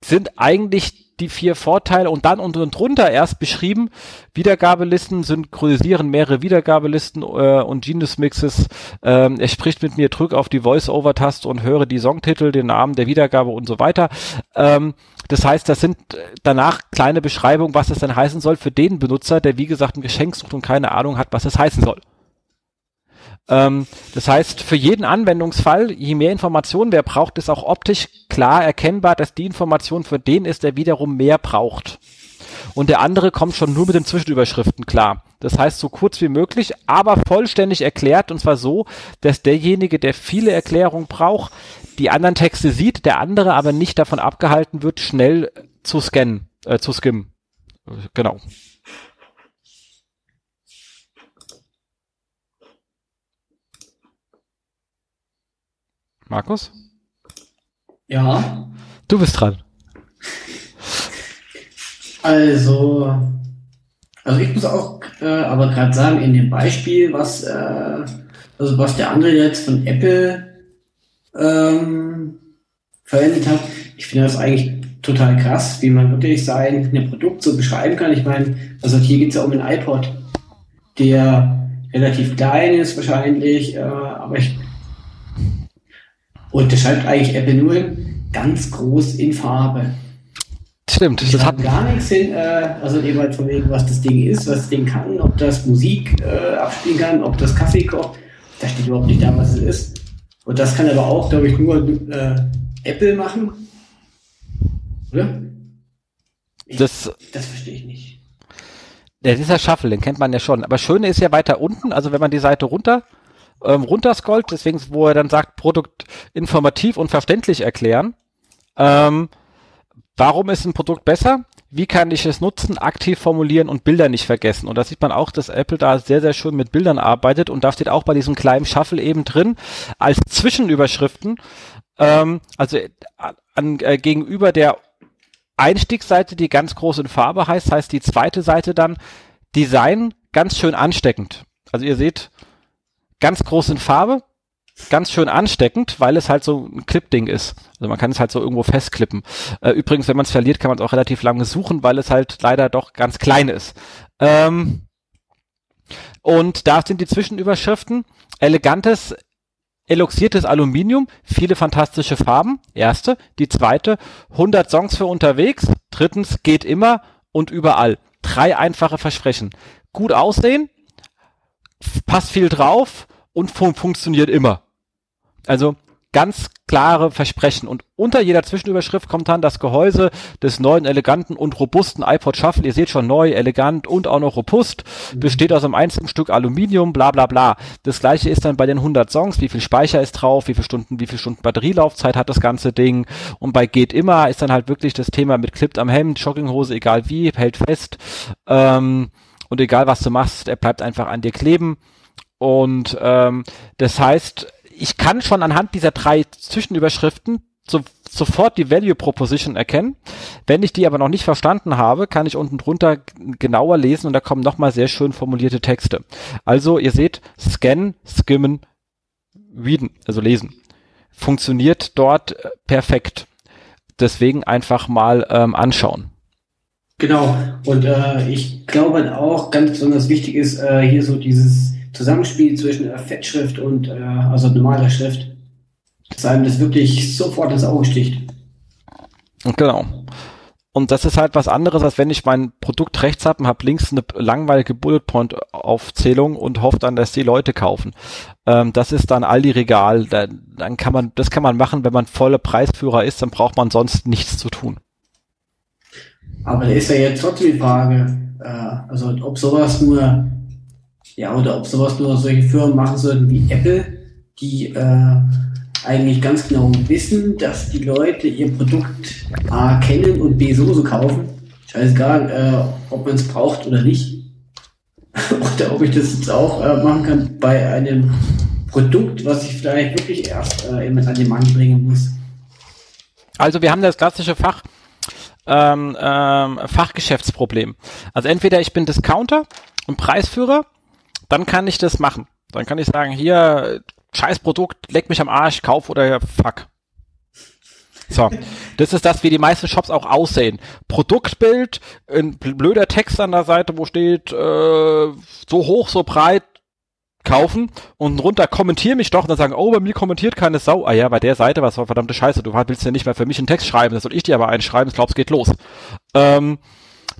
sind eigentlich die vier Vorteile und dann unten drunter erst beschrieben. Wiedergabelisten synchronisieren mehrere Wiedergabelisten äh, und Genius Mixes. Ähm, er spricht mit mir, drück auf die Voice-Over-Taste und höre die Songtitel, den Namen der Wiedergabe und so weiter. Ähm, das heißt, das sind danach kleine Beschreibungen, was das denn heißen soll für den Benutzer, der wie gesagt ein Geschenk sucht und keine Ahnung hat, was das heißen soll. Ähm, das heißt, für jeden Anwendungsfall, je mehr Informationen wer braucht, ist auch optisch klar erkennbar, dass die Information für den ist, der wiederum mehr braucht. Und der andere kommt schon nur mit den Zwischenüberschriften klar. Das heißt, so kurz wie möglich, aber vollständig erklärt und zwar so, dass derjenige, der viele Erklärungen braucht, die anderen Texte sieht, der andere aber nicht davon abgehalten wird, schnell zu scannen, äh, zu skimmen. Genau. Markus? Ja. Du bist dran. Also, also ich muss auch äh, aber gerade sagen, in dem Beispiel, was, äh, also was der andere jetzt von Apple ähm, verwendet hat, ich finde das eigentlich total krass, wie man wirklich sein ein Produkt so beschreiben kann. Ich meine, also hier geht es ja um einen iPod, der relativ klein ist wahrscheinlich, äh, aber ich unterscheidet eigentlich Apple nur ganz groß in Farbe. Stimmt, das hat gar nichts hin, äh, also eben halt von wegen, was das Ding ist, was das Ding kann, ob das Musik äh, abspielen kann, ob das Kaffee kocht. Da steht überhaupt nicht da, was es ist. Und das kann aber auch, glaube ich, nur äh, Apple machen. Oder? Ich, das, das verstehe ich nicht. Der dieser Shuffle, den kennt man ja schon. Aber Schöne ist ja weiter unten, also wenn man die Seite runter ähm, runterscrollt, deswegen, wo er dann sagt, Produkt informativ und verständlich erklären. Ähm, warum ist ein Produkt besser? Wie kann ich es nutzen, aktiv formulieren und Bilder nicht vergessen? Und da sieht man auch, dass Apple da sehr, sehr schön mit Bildern arbeitet und da steht auch bei diesem kleinen Shuffle eben drin, als Zwischenüberschriften, ähm, also an, äh, gegenüber der Einstiegsseite, die ganz groß in Farbe heißt, heißt die zweite Seite dann Design ganz schön ansteckend. Also ihr seht ganz groß in Farbe, ganz schön ansteckend, weil es halt so ein Clip-Ding ist. Also man kann es halt so irgendwo festklippen. Äh, übrigens, wenn man es verliert, kann man es auch relativ lange suchen, weil es halt leider doch ganz klein ist. Ähm, und da sind die Zwischenüberschriften. Elegantes eloxiertes Aluminium, viele fantastische Farben, erste. Die zweite, 100 Songs für unterwegs. Drittens, geht immer und überall. Drei einfache Versprechen. Gut aussehen, passt viel drauf und fun funktioniert immer. Also ganz klare Versprechen. Und unter jeder Zwischenüberschrift kommt dann das Gehäuse des neuen, eleganten und robusten iPod Shuffle. Ihr seht schon neu, elegant und auch noch robust. Mhm. Besteht aus einem einzigen Stück Aluminium, bla bla bla. Das gleiche ist dann bei den 100 Songs. Wie viel Speicher ist drauf? Wie viele Stunden, wie viele Stunden Batterielaufzeit hat das ganze Ding? Und bei Geht immer ist dann halt wirklich das Thema mit Clipped am Hemd, Jogginghose, egal wie, hält fest. Ähm, und egal was du machst, er bleibt einfach an dir kleben. Und ähm, das heißt, ich kann schon anhand dieser drei Zwischenüberschriften so, sofort die Value Proposition erkennen. Wenn ich die aber noch nicht verstanden habe, kann ich unten drunter genauer lesen und da kommen nochmal sehr schön formulierte Texte. Also ihr seht, scan, skimmen, readen, also lesen. Funktioniert dort äh, perfekt. Deswegen einfach mal ähm, anschauen. Genau. Und äh, ich glaube auch ganz besonders wichtig ist äh, hier so dieses Zusammenspiel zwischen äh, Fettschrift und äh, also normaler Schrift, dass einem das wirklich sofort ins Auge sticht. Genau. Und das ist halt was anderes, als wenn ich mein Produkt rechts habe und habe links eine langweilige Bullet Point Aufzählung und hoffe dann, dass die Leute kaufen. Ähm, das ist dann Aldi Regal. Da, dann kann man, das kann man machen, wenn man volle Preisführer ist, dann braucht man sonst nichts zu tun. Aber da ist ja jetzt trotzdem die Frage, äh, also ob sowas nur ja, oder ob sowas nur solche Firmen machen sollten wie Apple, die äh, eigentlich ganz genau wissen, dass die Leute ihr Produkt A kennen und B sowieso kaufen. Scheißegal, äh, ob man es braucht oder nicht. oder ob ich das jetzt auch äh, machen kann bei einem Produkt, was ich vielleicht wirklich erst äh, an den Mann bringen muss. Also wir haben das klassische Fach, ähm, ähm, Fachgeschäftsproblem. Also entweder ich bin Discounter und Preisführer dann kann ich das machen. Dann kann ich sagen, hier, scheiß Produkt, leck mich am Arsch, kauf oder fuck. So, das ist das, wie die meisten Shops auch aussehen. Produktbild, ein blöder Text an der Seite, wo steht, äh, so hoch, so breit, kaufen und drunter kommentier mich doch und dann sagen, oh, bei mir kommentiert keine Sau. Ah ja, bei der Seite, was war verdammte Scheiße, du willst ja nicht mehr für mich einen Text schreiben, das soll ich dir aber einschreiben, ich glaube, es geht los. Ähm,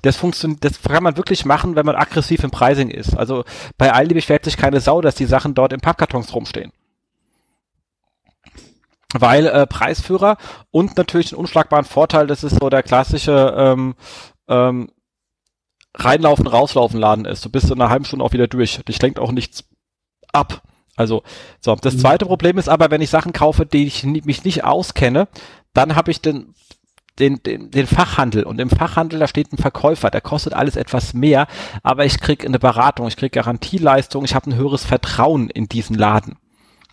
das funktioniert, das kann man wirklich machen, wenn man aggressiv im Pricing ist. Also bei Aldi beschwert sich keine Sau, dass die Sachen dort in Pappkartons rumstehen. Weil äh, Preisführer und natürlich einen unschlagbaren Vorteil, das ist so der klassische ähm, ähm, reinlaufen, rauslaufen Laden ist. Du bist in einer halben Stunde auch wieder durch. Dich lenkt auch nichts ab. Also, so. Das mhm. zweite Problem ist aber, wenn ich Sachen kaufe, die ich mich nicht auskenne, dann habe ich den den, den, den Fachhandel und im Fachhandel, da steht ein Verkäufer, der kostet alles etwas mehr, aber ich krieg eine Beratung, ich krieg Garantieleistung, ich habe ein höheres Vertrauen in diesen Laden.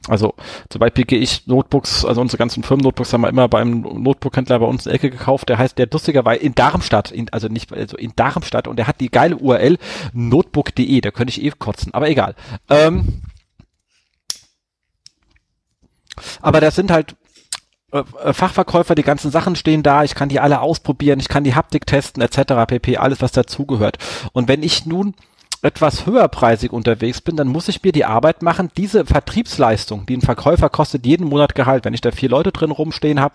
Also zum Beispiel gehe ich Notebooks, also unsere ganzen Firmen-Notebooks haben wir immer beim Notebookhändler bei uns in der Ecke gekauft, der heißt der lustigerweise in Darmstadt, in, also nicht, also in Darmstadt und der hat die geile URL notebook.de, da könnte ich eh kotzen, aber egal. Ähm, aber das sind halt äh, äh, Fachverkäufer, die ganzen Sachen stehen da, ich kann die alle ausprobieren, ich kann die Haptik testen, etc. pp, alles was dazugehört. Und wenn ich nun etwas höherpreisig unterwegs bin, dann muss ich mir die Arbeit machen, diese Vertriebsleistung, die ein Verkäufer kostet jeden Monat Gehalt, wenn ich da vier Leute drin rumstehen habe,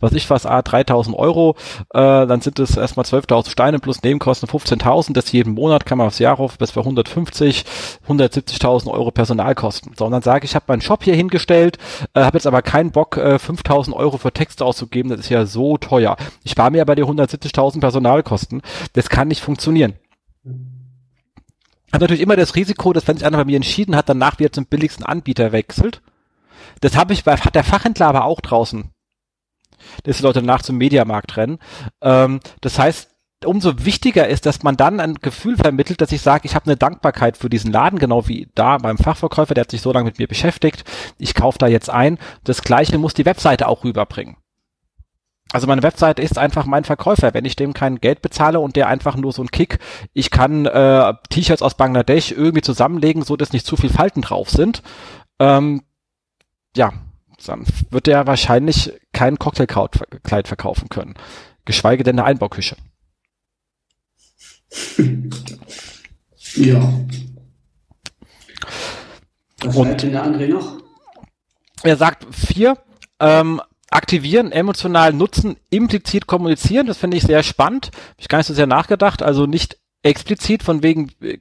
was ich was, ah, 3000 Euro, äh, dann sind es erstmal 12.000 Steine plus Nebenkosten 15.000, das jeden Monat kann man aufs Jahr auf bis für 150, 170.000 Euro Personalkosten. So, und dann sage ich, ich habe meinen Shop hier hingestellt, äh, habe jetzt aber keinen Bock, äh, 5.000 Euro für Texte auszugeben, das ist ja so teuer. Ich war mir aber die 170.000 Personalkosten, das kann nicht funktionieren hat natürlich immer das Risiko, dass wenn sich einer bei mir entschieden hat, danach wieder zum billigsten Anbieter wechselt. Das habe ich bei, hat der Fachhändler aber auch draußen. Dass die Leute danach zum Mediamarkt rennen. Ähm, das heißt, umso wichtiger ist, dass man dann ein Gefühl vermittelt, dass ich sage, ich habe eine Dankbarkeit für diesen Laden, genau wie da beim Fachverkäufer, der hat sich so lange mit mir beschäftigt. Ich kaufe da jetzt ein. Das gleiche muss die Webseite auch rüberbringen. Also meine Webseite ist einfach mein Verkäufer. Wenn ich dem kein Geld bezahle und der einfach nur so ein Kick, ich kann äh, T-Shirts aus Bangladesch irgendwie zusammenlegen, so dass nicht zu viel Falten drauf sind, ähm, ja, dann wird der wahrscheinlich kein Cocktailkleid verkaufen können. Geschweige denn eine Einbauküche. ja. Was und denn der André noch? Er sagt vier, ähm, aktivieren, emotional nutzen, implizit kommunizieren. Das finde ich sehr spannend. Hab ich gar nicht so sehr nachgedacht. Also nicht explizit von wegen äh,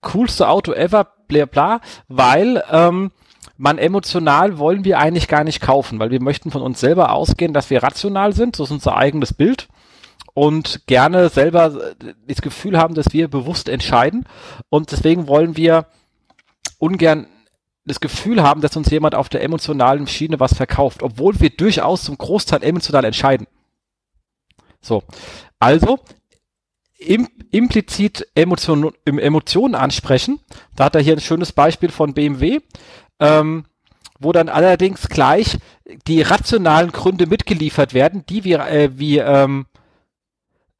coolste Auto ever, bla bla, weil ähm, man emotional wollen wir eigentlich gar nicht kaufen, weil wir möchten von uns selber ausgehen, dass wir rational sind. So ist unser eigenes Bild und gerne selber äh, das Gefühl haben, dass wir bewusst entscheiden. Und deswegen wollen wir ungern das Gefühl haben, dass uns jemand auf der emotionalen Schiene was verkauft, obwohl wir durchaus zum Großteil emotional entscheiden. So. Also, im, implizit Emotionen, Emotionen ansprechen. Da hat er hier ein schönes Beispiel von BMW, ähm, wo dann allerdings gleich die rationalen Gründe mitgeliefert werden, die wir, äh, wie, ähm,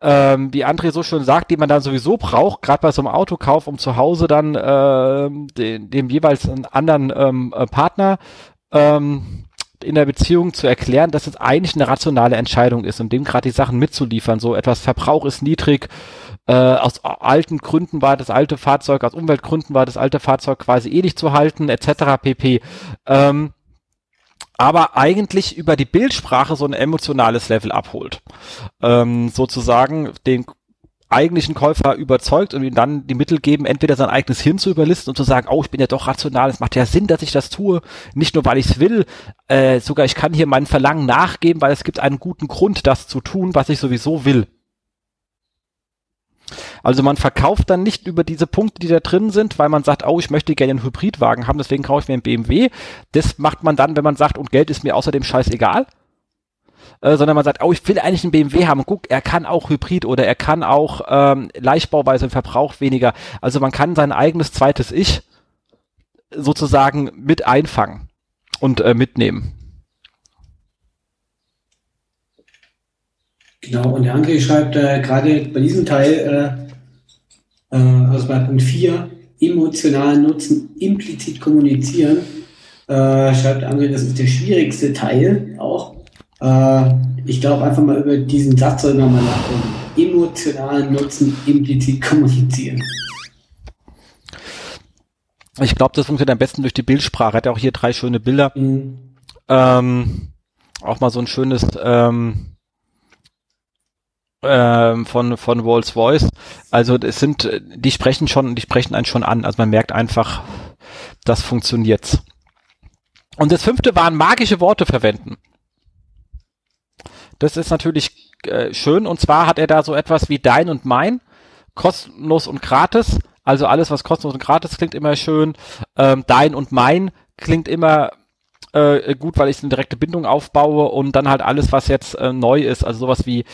ähm, wie André so schön sagt, die man dann sowieso braucht, gerade bei so einem Autokauf, um zu Hause dann äh, den, dem jeweils anderen ähm, äh, Partner ähm, in der Beziehung zu erklären, dass es eigentlich eine rationale Entscheidung ist und dem gerade die Sachen mitzuliefern. So etwas Verbrauch ist niedrig, äh, aus alten Gründen war das alte Fahrzeug, aus Umweltgründen war das alte Fahrzeug quasi eh nicht zu halten, etc. pp. Ähm, aber eigentlich über die Bildsprache so ein emotionales Level abholt. Ähm, sozusagen den eigentlichen Käufer überzeugt und ihm dann die Mittel geben, entweder sein eigenes Hirn zu überlisten und zu sagen, oh, ich bin ja doch rational, es macht ja Sinn, dass ich das tue, nicht nur weil ich es will, äh, sogar ich kann hier meinen Verlangen nachgeben, weil es gibt einen guten Grund, das zu tun, was ich sowieso will. Also man verkauft dann nicht über diese Punkte, die da drin sind, weil man sagt, oh, ich möchte gerne einen Hybridwagen haben, deswegen kaufe ich mir einen BMW. Das macht man dann, wenn man sagt, und Geld ist mir außerdem scheißegal. Äh, sondern man sagt, oh, ich will eigentlich einen BMW haben. Guck, er kann auch Hybrid oder er kann auch ähm, Leichtbauweise und verbraucht weniger. Also man kann sein eigenes zweites Ich sozusagen mit einfangen und äh, mitnehmen. Genau, und der André schreibt äh, gerade bei diesem Teil, äh, äh, also bei Punkt 4, emotionalen Nutzen implizit kommunizieren, äh, schreibt André, das ist der schwierigste Teil auch. Äh, ich glaube einfach mal über diesen Satz soll nochmal nachdenken. Emotionalen Nutzen implizit kommunizieren. Ich glaube, das funktioniert am besten durch die Bildsprache. Er hat ja auch hier drei schöne Bilder. Mhm. Ähm, auch mal so ein schönes ähm, ähm, von von Walls Voice. Also es sind, die sprechen schon, die sprechen einen schon an. Also man merkt einfach, das funktioniert. Und das fünfte waren magische Worte verwenden. Das ist natürlich äh, schön. Und zwar hat er da so etwas wie dein und mein, kostenlos und gratis. Also alles, was kostenlos und gratis klingt immer schön. Ähm, dein und mein klingt immer äh, gut, weil ich eine direkte Bindung aufbaue und dann halt alles, was jetzt äh, neu ist, also sowas wie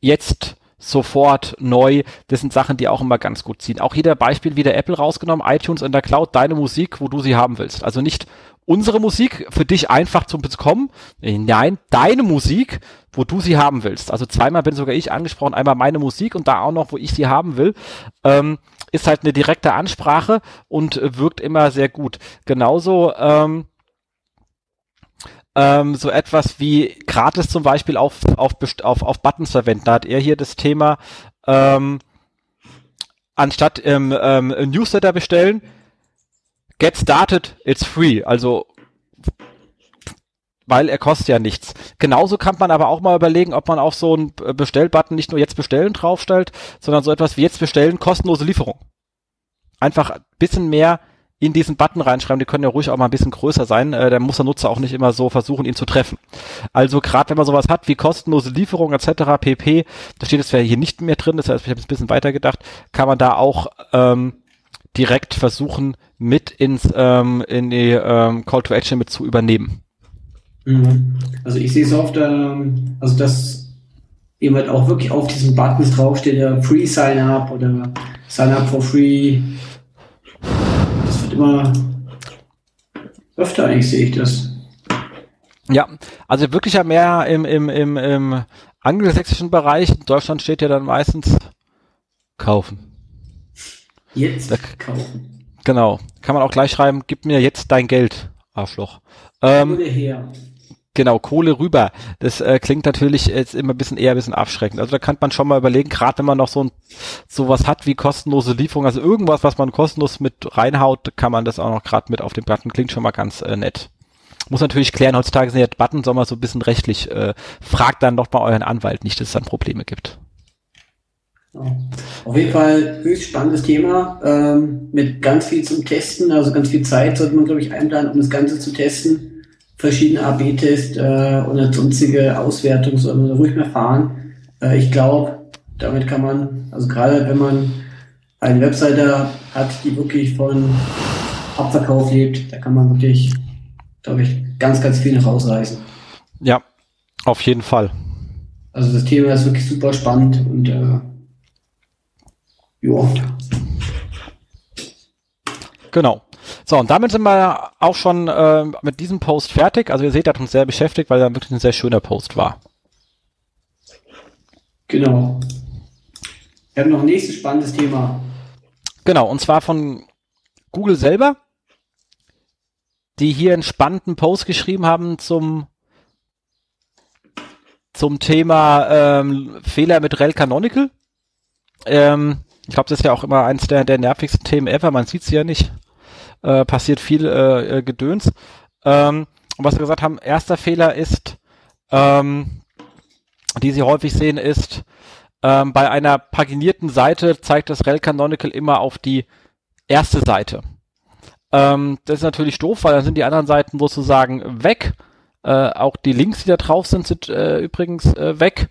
jetzt sofort neu. Das sind Sachen, die auch immer ganz gut ziehen. Auch jeder Beispiel wieder Apple rausgenommen, iTunes in der Cloud, deine Musik, wo du sie haben willst. Also nicht unsere Musik für dich einfach zu bekommen. Nein, deine Musik, wo du sie haben willst. Also zweimal bin sogar ich angesprochen, einmal meine Musik und da auch noch, wo ich sie haben will. Ähm, ist halt eine direkte Ansprache und wirkt immer sehr gut. Genauso ähm, ähm, so etwas wie gratis zum Beispiel auf, auf, auf, auf Buttons verwenden. Da hat er hier das Thema, ähm, anstatt ähm, ähm, Newsletter bestellen, get started, it's free. Also weil er kostet ja nichts. Genauso kann man aber auch mal überlegen, ob man auf so einen Bestellbutton nicht nur jetzt bestellen draufstellt, sondern so etwas wie jetzt bestellen, kostenlose Lieferung. Einfach ein bisschen mehr in diesen Button reinschreiben, die können ja ruhig auch mal ein bisschen größer sein, äh, dann muss der Nutzer auch nicht immer so versuchen, ihn zu treffen. Also gerade wenn man sowas hat wie kostenlose Lieferung etc. pp, da steht es ja hier nicht mehr drin, das heißt, ich habe ein bisschen weiter gedacht, kann man da auch ähm, direkt versuchen, mit ins ähm, in die ähm, Call to Action mit zu übernehmen. Mhm. Also ich sehe es oft, ähm, also dass jemand auch wirklich auf diesen Buttons draufsteht, ja, Free Sign Up oder Sign Up for Free. Immer öfter eigentlich sehe ich das. Ja, also wirklich ja mehr im, im, im, im angelsächsischen Bereich. In Deutschland steht ja dann meistens kaufen. Jetzt da, kaufen. Genau. Kann man auch gleich schreiben, gib mir jetzt dein Geld, Arschloch. Ähm, her. Genau, Kohle rüber. Das äh, klingt natürlich jetzt immer ein bisschen eher ein bisschen abschreckend. Also da kann man schon mal überlegen, gerade wenn man noch so ein sowas hat wie kostenlose Lieferung, also irgendwas, was man kostenlos mit reinhaut, kann man das auch noch gerade mit auf den Button. Klingt schon mal ganz äh, nett. Muss natürlich klären, heutzutage sind ja Button, soll man so ein bisschen rechtlich, äh, fragt dann doch mal euren Anwalt nicht, dass es dann Probleme gibt. Auf jeden Fall höchst spannendes Thema, ähm, mit ganz viel zum Testen, also ganz viel Zeit sollte man, glaube ich, einplanen, um das Ganze zu testen verschiedene AB-Tests äh, und sonstige Auswertung soll man ruhig mehr fahren. Äh, ich glaube, damit kann man, also gerade wenn man eine Webseite hat, die wirklich von Abverkauf lebt, da kann man wirklich, glaube ich, ganz, ganz viel noch rausreißen. Ja, auf jeden Fall. Also das Thema ist wirklich super spannend und äh, ja. Genau. So, und damit sind wir auch schon äh, mit diesem Post fertig. Also ihr seht, er hat uns sehr beschäftigt, weil er wirklich ein sehr schöner Post war. Genau. Wir haben noch ein nächstes spannendes Thema. Genau, und zwar von Google selber, die hier einen spannenden Post geschrieben haben zum zum Thema ähm, Fehler mit Rel Canonical. Ähm, ich glaube, das ist ja auch immer eins der, der nervigsten Themen ever. Man sieht sie ja nicht äh, passiert viel äh, äh, Gedöns. Ähm, und was wir gesagt haben, erster Fehler ist, ähm, die Sie häufig sehen, ist, ähm, bei einer paginierten Seite zeigt das Rel Canonical immer auf die erste Seite. Ähm, das ist natürlich doof, weil dann sind die anderen Seiten sozusagen weg. Äh, auch die Links, die da drauf sind, sind äh, übrigens äh, weg.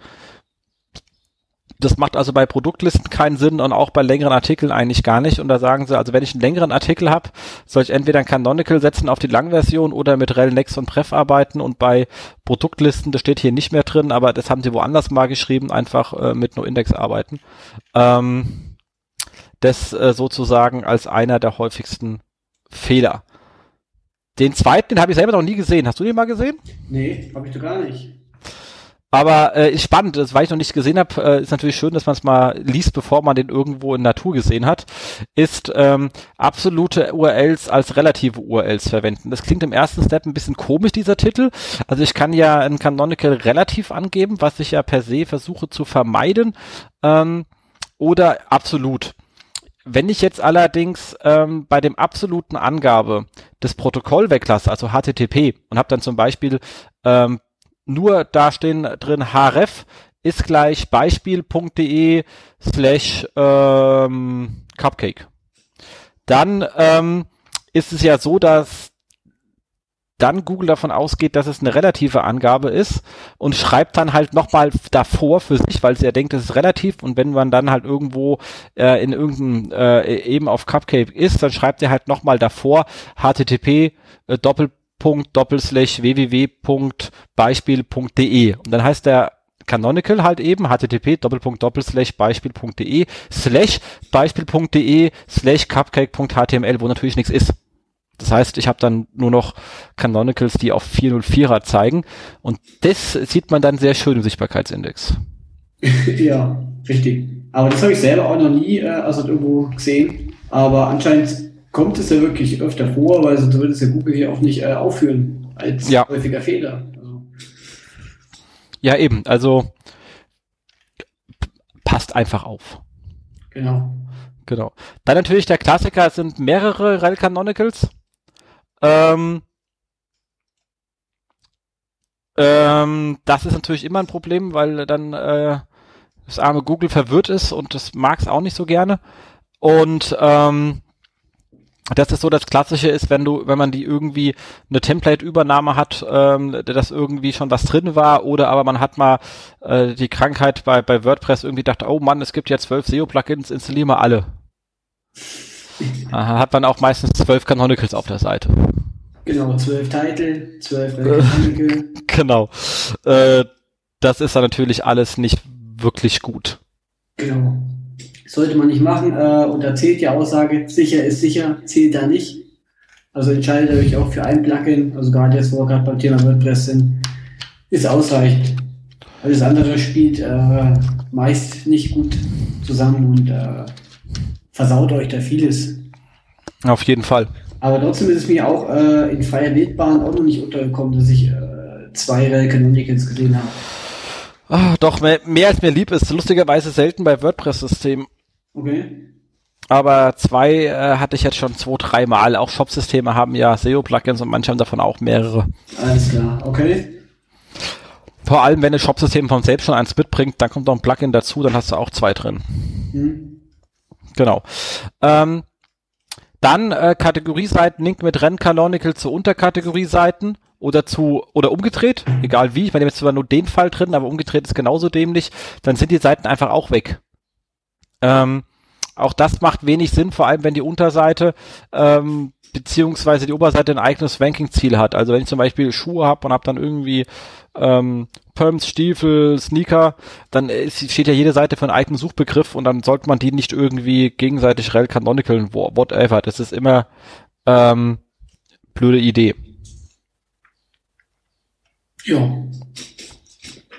Das macht also bei Produktlisten keinen Sinn und auch bei längeren Artikeln eigentlich gar nicht. Und da sagen sie, also wenn ich einen längeren Artikel habe, soll ich entweder ein Canonical setzen auf die Langversion oder mit Rel, Next und Pref arbeiten. Und bei Produktlisten, das steht hier nicht mehr drin, aber das haben sie woanders mal geschrieben, einfach äh, mit NoIndex arbeiten. Ähm, das äh, sozusagen als einer der häufigsten Fehler. Den zweiten, den habe ich selber noch nie gesehen. Hast du den mal gesehen? Nee, habe ich doch gar nicht. Aber äh, ist spannend, das, weil ich noch nicht gesehen habe, äh, ist natürlich schön, dass man es mal liest, bevor man den irgendwo in Natur gesehen hat, ist ähm, absolute URLs als relative URLs verwenden. Das klingt im ersten Step ein bisschen komisch, dieser Titel. Also ich kann ja ein Canonical relativ angeben, was ich ja per se versuche zu vermeiden, ähm, oder absolut. Wenn ich jetzt allerdings ähm, bei dem absoluten Angabe das Protokoll weglasse, also HTTP, und habe dann zum Beispiel ähm, nur da stehen drin href ist gleich beispiel.de slash ähm, Cupcake. Dann ähm, ist es ja so, dass dann Google davon ausgeht, dass es eine relative Angabe ist und schreibt dann halt nochmal davor für sich, weil sie ja denkt, es ist relativ und wenn man dann halt irgendwo äh, in irgendeinem äh, eben auf Cupcake ist, dann schreibt er halt nochmal davor http äh, doppel www.beispiel.de und dann heißt der Canonical halt eben http beispiel.de slash beispiel.de slash cupcake.html, wo natürlich nichts ist. Das heißt, ich habe dann nur noch Canonicals, die auf 404er zeigen und das sieht man dann sehr schön im Sichtbarkeitsindex. ja, richtig. Aber das habe ich selber auch noch nie äh, also irgendwo gesehen. Aber anscheinend kommt es ja wirklich öfter vor, weil sonst würde es ja Google hier auch nicht äh, aufführen. als Ja. häufiger Fehler. Also, Ja, eben. Also passt einfach auf. genau. Genau. Dann natürlich der Klassiker es sind mehrere Rel Canonicals. Ähm, ähm, das ist natürlich immer ein Problem, weil dann äh, das arme Google verwirrt ist und das mag es auch nicht so gerne. Und ähm, das ist so das Klassische ist, wenn du, wenn man die irgendwie eine Template-Übernahme hat, ähm, dass irgendwie schon was drin war, oder aber man hat mal äh, die Krankheit bei, bei WordPress irgendwie dachte, oh Mann, es gibt ja zwölf SEO-Plugins, installier mal alle. Aha, hat man auch meistens zwölf Canonicals auf der Seite. Genau, zwölf Titel, zwölf Rectangle. Genau. Äh, das ist dann natürlich alles nicht wirklich gut. Genau. Sollte man nicht machen. Äh, und da zählt die Aussage, sicher ist sicher, zählt da nicht. Also entscheidet euch auch für ein Plugin, also gerade jetzt, wo wir gerade beim Thema WordPress sind, ist ausreichend. Alles andere spielt äh, meist nicht gut zusammen und äh, versaut euch da vieles. Auf jeden Fall. Aber trotzdem ist es mir auch äh, in freier Wildbahn auch noch nicht untergekommen, dass ich äh, zwei Rel Canonicals gesehen habe. Ah, doch, mehr, mehr als mir lieb ist. Lustigerweise selten bei WordPress-Systemen. Okay. Aber zwei äh, hatte ich jetzt schon zwei, dreimal. Auch Shop-Systeme haben ja SEO-Plugins und manche haben davon auch mehrere. Alles klar, okay. Vor allem, wenn ein Shop-System von selbst schon eins mitbringt, dann kommt noch ein Plugin dazu, dann hast du auch zwei drin. Hm. Genau. Ähm, dann äh, Kategorieseiten linkt mit Renncanonical zu Unterkategorieseiten oder zu oder umgedreht, egal wie. Ich meine, jetzt zwar nur den Fall drin, aber umgedreht ist genauso dämlich. Dann sind die Seiten einfach auch weg. Ähm, auch das macht wenig Sinn, vor allem wenn die Unterseite ähm, beziehungsweise die Oberseite ein eigenes Ranking-Ziel hat. Also wenn ich zum Beispiel Schuhe habe und habe dann irgendwie ähm, Pumps, Stiefel, Sneaker, dann ist, steht ja jede Seite für einen eigenen Suchbegriff und dann sollte man die nicht irgendwie gegenseitig rel canonicalen, whatever. Das ist immer ähm, blöde Idee. Ja.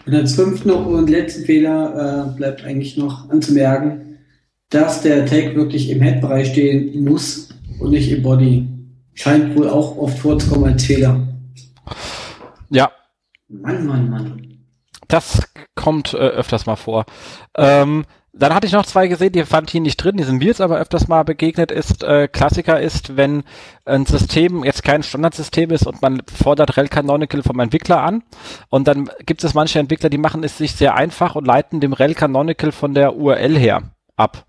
Und als fünften und letzten Fehler äh, bleibt eigentlich noch anzumerken, dass der Tag wirklich im Head-Bereich stehen muss und nicht im Body. Scheint wohl auch oft vorzukommen als Fehler. Ja, Mann, Mann, Mann. Das kommt äh, öfters mal vor. Ähm, dann hatte ich noch zwei gesehen, die fand ich hier nicht drin, die sind mir jetzt aber öfters mal begegnet, ist äh, Klassiker ist, wenn ein System jetzt kein Standardsystem ist und man fordert Rel Canonical vom Entwickler an und dann gibt es manche Entwickler, die machen es sich sehr einfach und leiten dem Rel Canonical von der URL her ab.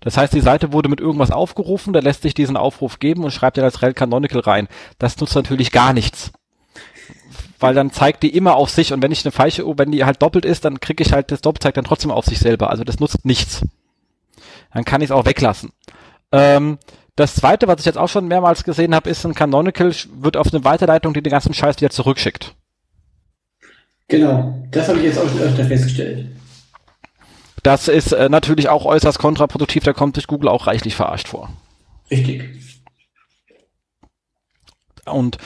Das heißt, die Seite wurde mit irgendwas aufgerufen, der lässt sich diesen Aufruf geben und schreibt dann als Rel Canonical rein. Das nutzt natürlich gar nichts weil dann zeigt die immer auf sich und wenn ich eine falsche, wenn die halt doppelt ist, dann kriege ich halt das Doppel zeigt dann trotzdem auf sich selber. Also das nutzt nichts. Dann kann ich es auch weglassen. Ähm, das zweite, was ich jetzt auch schon mehrmals gesehen habe, ist ein Canonical wird auf eine Weiterleitung, die den ganzen Scheiß wieder zurückschickt. Genau, das habe ich jetzt auch schon öfter festgestellt. Das ist äh, natürlich auch äußerst kontraproduktiv, da kommt sich Google auch reichlich verarscht vor. Richtig. Und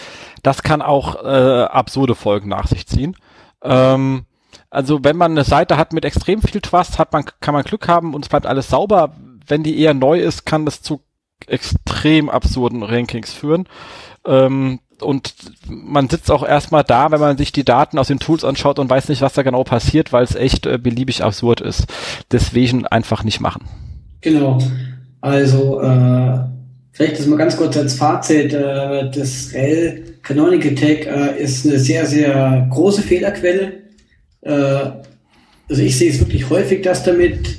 das kann auch äh, absurde Folgen nach sich ziehen. Ähm, also wenn man eine Seite hat mit extrem viel Trust, hat man, kann man Glück haben und es bleibt alles sauber. Wenn die eher neu ist, kann das zu extrem absurden Rankings führen. Ähm, und man sitzt auch erstmal da, wenn man sich die Daten aus den Tools anschaut und weiß nicht, was da genau passiert, weil es echt äh, beliebig absurd ist. Deswegen einfach nicht machen. Genau. Also, äh, vielleicht das mal ganz kurz als Fazit. Äh, das Rel Canonical Tag äh, ist eine sehr, sehr große Fehlerquelle. Äh, also ich sehe es wirklich häufig, dass damit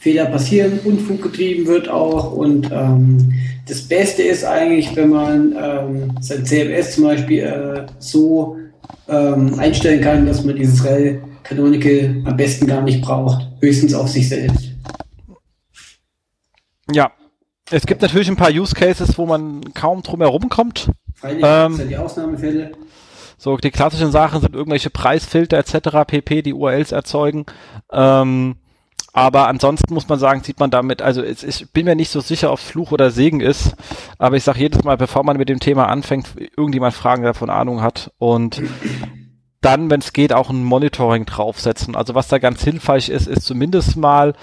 Fehler passieren, Unfug getrieben wird auch. Und ähm, das Beste ist eigentlich, wenn man ähm, sein CMS zum Beispiel äh, so ähm, einstellen kann, dass man dieses Rel Canonical am besten gar nicht braucht. Höchstens auf sich selbst. Ja. Es gibt natürlich ein paar Use Cases, wo man kaum drum herum kommt. Freilich Ähm, sind ja die Ausnahmefälle. So, die klassischen Sachen sind irgendwelche Preisfilter etc. pp, die URLs erzeugen. Ähm, aber ansonsten muss man sagen, sieht man damit, also es, ich bin mir nicht so sicher, ob Fluch oder Segen ist, aber ich sage jedes Mal, bevor man mit dem Thema anfängt, irgendjemand Fragen der davon Ahnung hat und dann, wenn es geht, auch ein Monitoring draufsetzen. Also was da ganz hilfreich ist, ist zumindest mal,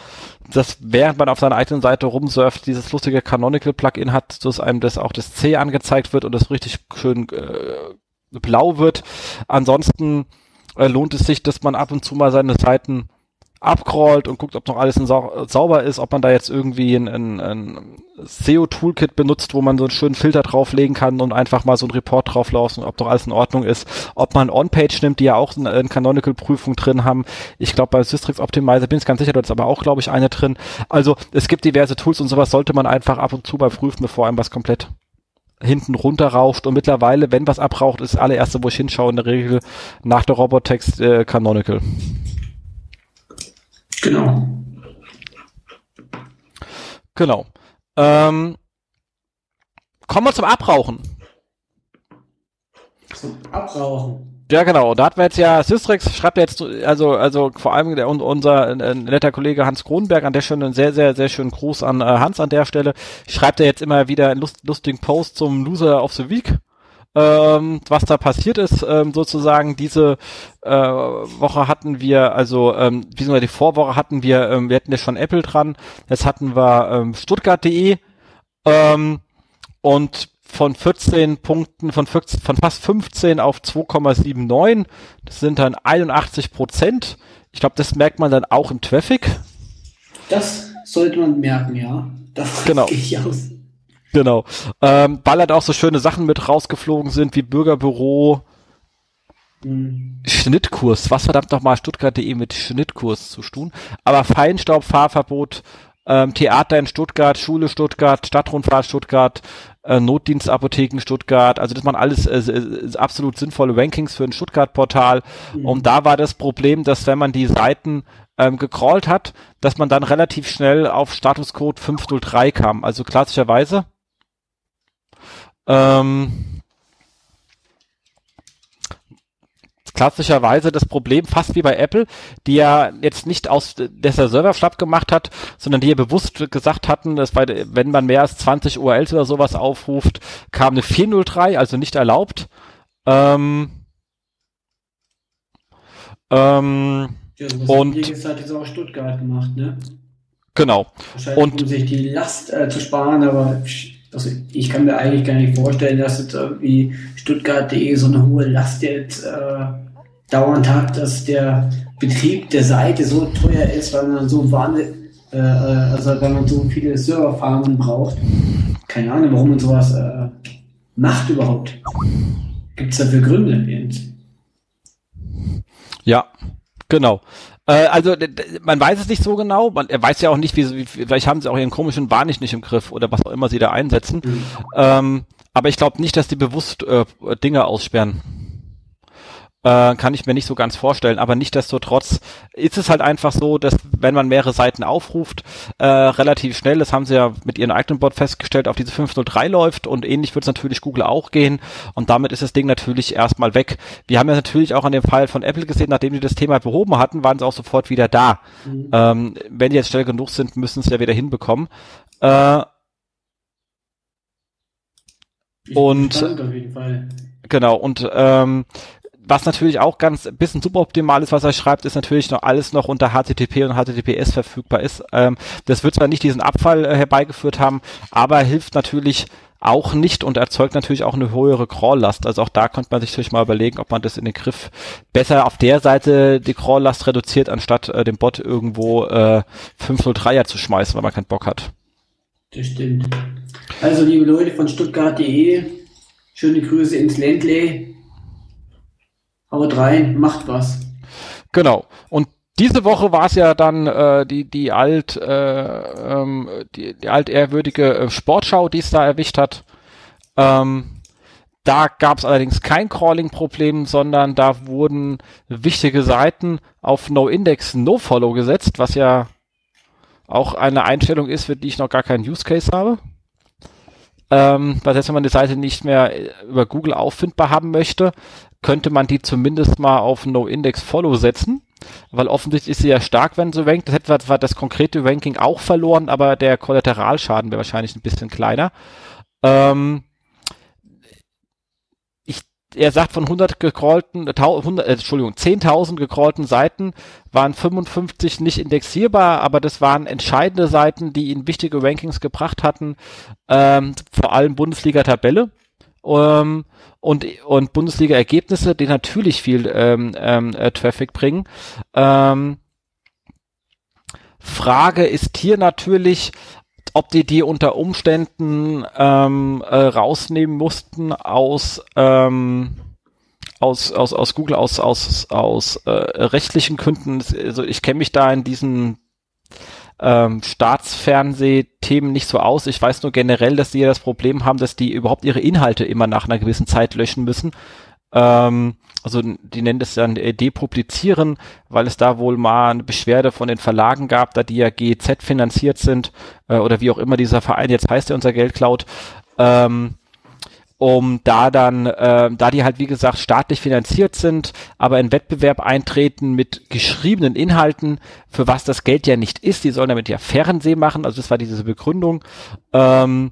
dass während man auf seiner eigenen Seite rumsurft, dieses lustige Canonical Plugin hat, dass einem das auch das C angezeigt wird und das richtig schön äh, blau wird. Ansonsten äh, lohnt es sich, dass man ab und zu mal seine Seiten abcrawlt und guckt, ob noch alles sau sauber ist, ob man da jetzt irgendwie ein, ein, ein SEO-Toolkit benutzt, wo man so einen schönen Filter drauflegen kann und einfach mal so einen Report drauflaufen, ob doch alles in Ordnung ist. Ob man On-Page nimmt, die ja auch eine, eine Canonical-Prüfung drin haben. Ich glaube, bei Systrix Optimizer bin ich ganz sicher, da ist aber auch, glaube ich, eine drin. Also es gibt diverse Tools und sowas sollte man einfach ab und zu mal prüfen, bevor einem was komplett hinten runterraucht und mittlerweile, wenn was abraucht, ist das allererste, wo ich hinschaue, in der Regel nach der Robotext äh, Canonical. Genau. Genau. Ähm, kommen wir zum Abrauchen. Zum Abrauchen. Ja, genau. Da hatten wir jetzt ja, Systrix schreibt jetzt, also, also vor allem der, unser äh, netter Kollege Hans Kronberg an der Stelle einen sehr, sehr, sehr schönen Gruß an äh, Hans an der Stelle. Schreibt er jetzt immer wieder einen lust, lustigen Post zum Loser of the Week ähm, was da passiert ist, ähm, sozusagen diese äh, Woche hatten wir, also ähm, wie die Vorwoche hatten wir, ähm, wir hatten ja schon Apple dran, jetzt hatten wir ähm, Stuttgart.de ähm, und von 14 Punkten, von, 14, von fast 15 auf 2,79, das sind dann 81 Prozent. Ich glaube, das merkt man dann auch im Traffic. Das sollte man merken, ja. Davon genau. gehe ich aus. Genau. Ähm, weil halt auch so schöne Sachen mit rausgeflogen sind, wie Bürgerbüro, mhm. Schnittkurs. Was verdammt nochmal Stuttgart.de mit Schnittkurs zu tun. Aber Feinstaubfahrverbot, ähm, Theater in Stuttgart, Schule Stuttgart, Stadtrundfahrt Stuttgart, äh, Notdienstapotheken Stuttgart. Also das waren alles äh, äh, absolut sinnvolle Rankings für ein Stuttgart-Portal. Mhm. Und da war das Problem, dass wenn man die Seiten ähm, gecrawlt hat, dass man dann relativ schnell auf Statuscode 503 kam. Also klassischerweise ähm, klassischerweise das Problem, fast wie bei Apple, die ja jetzt nicht aus, dass der Server schlapp gemacht hat, sondern die ja bewusst gesagt hatten, dass bei, wenn man mehr als 20 URLs oder sowas aufruft, kam eine 403, also nicht erlaubt. Ähm, ähm, ja, und das hat jetzt auch Stuttgart gemacht, ne? Genau. Wahrscheinlich, und, um sich die Last äh, zu sparen, aber also ich kann mir eigentlich gar nicht vorstellen, dass jetzt irgendwie Stuttgart.de so eine hohe Last jetzt äh, dauernd hat, dass der Betrieb der Seite so teuer ist, weil man so wahnsinnig, äh, äh, also weil man so viele Serverfarmen braucht. Keine Ahnung, warum man sowas äh, macht überhaupt. Gibt es dafür Gründe, Jens? Ja, genau. Äh, also man weiß es nicht so genau. Man, er weiß ja auch nicht, wie, wie vielleicht haben sie auch ihren komischen Bahn nicht, nicht im Griff oder was auch immer sie da einsetzen. Mhm. Ähm, aber ich glaube nicht, dass die bewusst äh, Dinge aussperren. Äh, kann ich mir nicht so ganz vorstellen, aber nichtdestotrotz ist es halt einfach so, dass wenn man mehrere Seiten aufruft, äh, relativ schnell, das haben sie ja mit ihrem eigenen Bot festgestellt, auf diese 503 läuft und ähnlich wird es natürlich Google auch gehen und damit ist das Ding natürlich erstmal weg. Wir haben ja natürlich auch an dem Fall von Apple gesehen, nachdem die das Thema behoben hatten, waren sie auch sofort wieder da. Mhm. Ähm, wenn die jetzt schnell genug sind, müssen sie ja wieder hinbekommen. Äh, und genau und ähm, was natürlich auch ganz ein bisschen suboptimal ist, was er schreibt, ist natürlich noch alles noch unter HTTP und HTTPS verfügbar ist. Ähm, das wird zwar nicht diesen Abfall äh, herbeigeführt haben, aber hilft natürlich auch nicht und erzeugt natürlich auch eine höhere Crawllast. Also auch da könnte man sich natürlich mal überlegen, ob man das in den Griff besser auf der Seite die Crawllast reduziert, anstatt äh, dem Bot irgendwo äh, 503er zu schmeißen, weil man keinen Bock hat. Das stimmt. Also liebe Leute von Stuttgart.de, schöne Grüße ins Ländle. Haut rein, macht was. Genau. Und diese Woche war es ja dann äh, die die alt äh, ähm, die, die altehrwürdige äh, Sportschau, die es da erwischt hat. Ähm, da gab es allerdings kein Crawling-Problem, sondern da wurden wichtige Seiten auf No-Index, No-Follow gesetzt, was ja auch eine Einstellung ist, für die ich noch gar keinen Use Case habe. Ähm, weil selbst wenn man die Seite nicht mehr äh, über Google auffindbar haben möchte, könnte man die zumindest mal auf No-Index-Follow setzen, weil offensichtlich ist sie ja stark, wenn sie rankt. Das hätte zwar das konkrete Ranking auch verloren, aber der Kollateralschaden wäre wahrscheinlich ein bisschen kleiner. Ähm, ich, er sagt, von 100 gecrawlten, 100, äh, Entschuldigung, 10.000 gecrawlten Seiten waren 55 nicht indexierbar, aber das waren entscheidende Seiten, die ihn wichtige Rankings gebracht hatten, ähm, vor allem Bundesliga-Tabelle ähm, und, und Bundesliga-Ergebnisse, die natürlich viel ähm, ähm, äh, Traffic bringen. Ähm, Frage ist hier natürlich, ob die die unter Umständen ähm, äh, rausnehmen mussten aus ähm, aus, aus, aus Google, aus, aus, aus äh, rechtlichen Gründen. Also ich kenne mich da in diesen ähm, Staatsfernsehthemen nicht so aus. Ich weiß nur generell, dass die ja das Problem haben, dass die überhaupt ihre Inhalte immer nach einer gewissen Zeit löschen müssen. Ähm, also die nennen das dann äh, depublizieren, weil es da wohl mal eine Beschwerde von den Verlagen gab, da die ja GEZ finanziert sind äh, oder wie auch immer dieser Verein jetzt heißt, der unser Geld klaut. Ähm, um da dann, äh, da die halt wie gesagt staatlich finanziert sind, aber in Wettbewerb eintreten mit geschriebenen Inhalten, für was das Geld ja nicht ist, die sollen damit ja Fernsehen machen, also das war diese Begründung, ähm,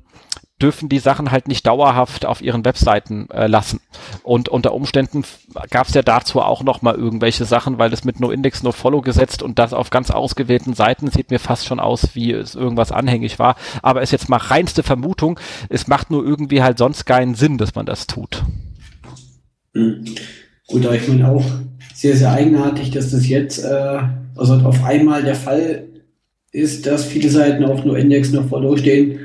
dürfen die Sachen halt nicht dauerhaft auf ihren Webseiten äh, lassen. Und unter Umständen gab es ja dazu auch noch mal irgendwelche Sachen, weil es mit No Index, No Follow gesetzt und das auf ganz ausgewählten Seiten sieht mir fast schon aus, wie es irgendwas anhängig war. Aber ist jetzt mal reinste Vermutung. Es macht nur irgendwie halt sonst keinen Sinn, dass man das tut. Mhm. Gut, aber ich meine auch sehr, sehr eigenartig, dass das jetzt äh, also auf einmal der Fall ist, dass viele Seiten auf No Index, No Follow stehen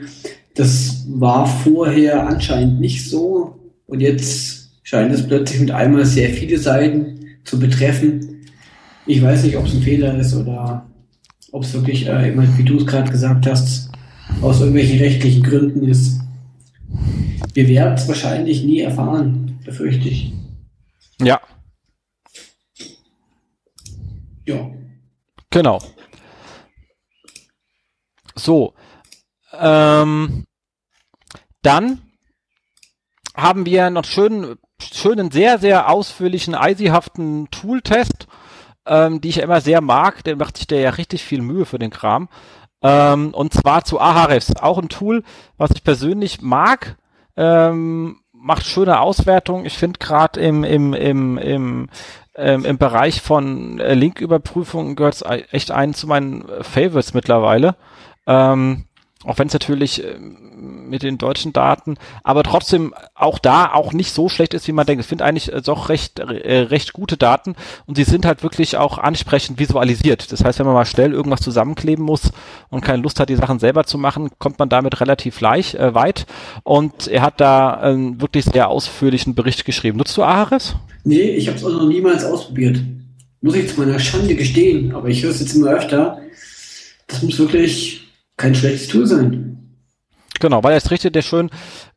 das war vorher anscheinend nicht so und jetzt scheint es plötzlich mit einmal sehr viele Seiten zu betreffen. Ich weiß nicht, ob es ein Fehler ist oder ob es wirklich, äh, wie du es gerade gesagt hast, aus irgendwelchen rechtlichen Gründen ist. Wir werden es wahrscheinlich nie erfahren, befürchte ich. Ja. Ja. Genau. So, ähm, dann haben wir noch schön, schönen, sehr, sehr ausführlichen, eisihaften Tool-Test, ähm, die ich immer sehr mag. Der macht sich der ja richtig viel Mühe für den Kram. Ähm, und zwar zu Ahrefs. Auch ein Tool, was ich persönlich mag. Ähm, macht schöne Auswertung. Ich finde gerade im, im, im, im, ähm, im Bereich von äh, Linküberprüfung gehört es echt einen zu meinen Favorites mittlerweile. Ähm, auch wenn es natürlich äh, mit den deutschen Daten, aber trotzdem auch da auch nicht so schlecht ist, wie man denkt. Ich finde eigentlich äh, doch recht äh, recht gute Daten und sie sind halt wirklich auch ansprechend visualisiert. Das heißt, wenn man mal schnell irgendwas zusammenkleben muss und keine Lust hat, die Sachen selber zu machen, kommt man damit relativ leicht äh, weit. Und er hat da einen wirklich sehr ausführlichen Bericht geschrieben. Nutzt du Ahrefs? Nee, ich habe es auch noch niemals ausprobiert. Muss ich zu meiner Schande gestehen, aber ich höre es jetzt immer öfter. Das muss wirklich kein schlechtes Tool sein. Genau, weil er richtet der schön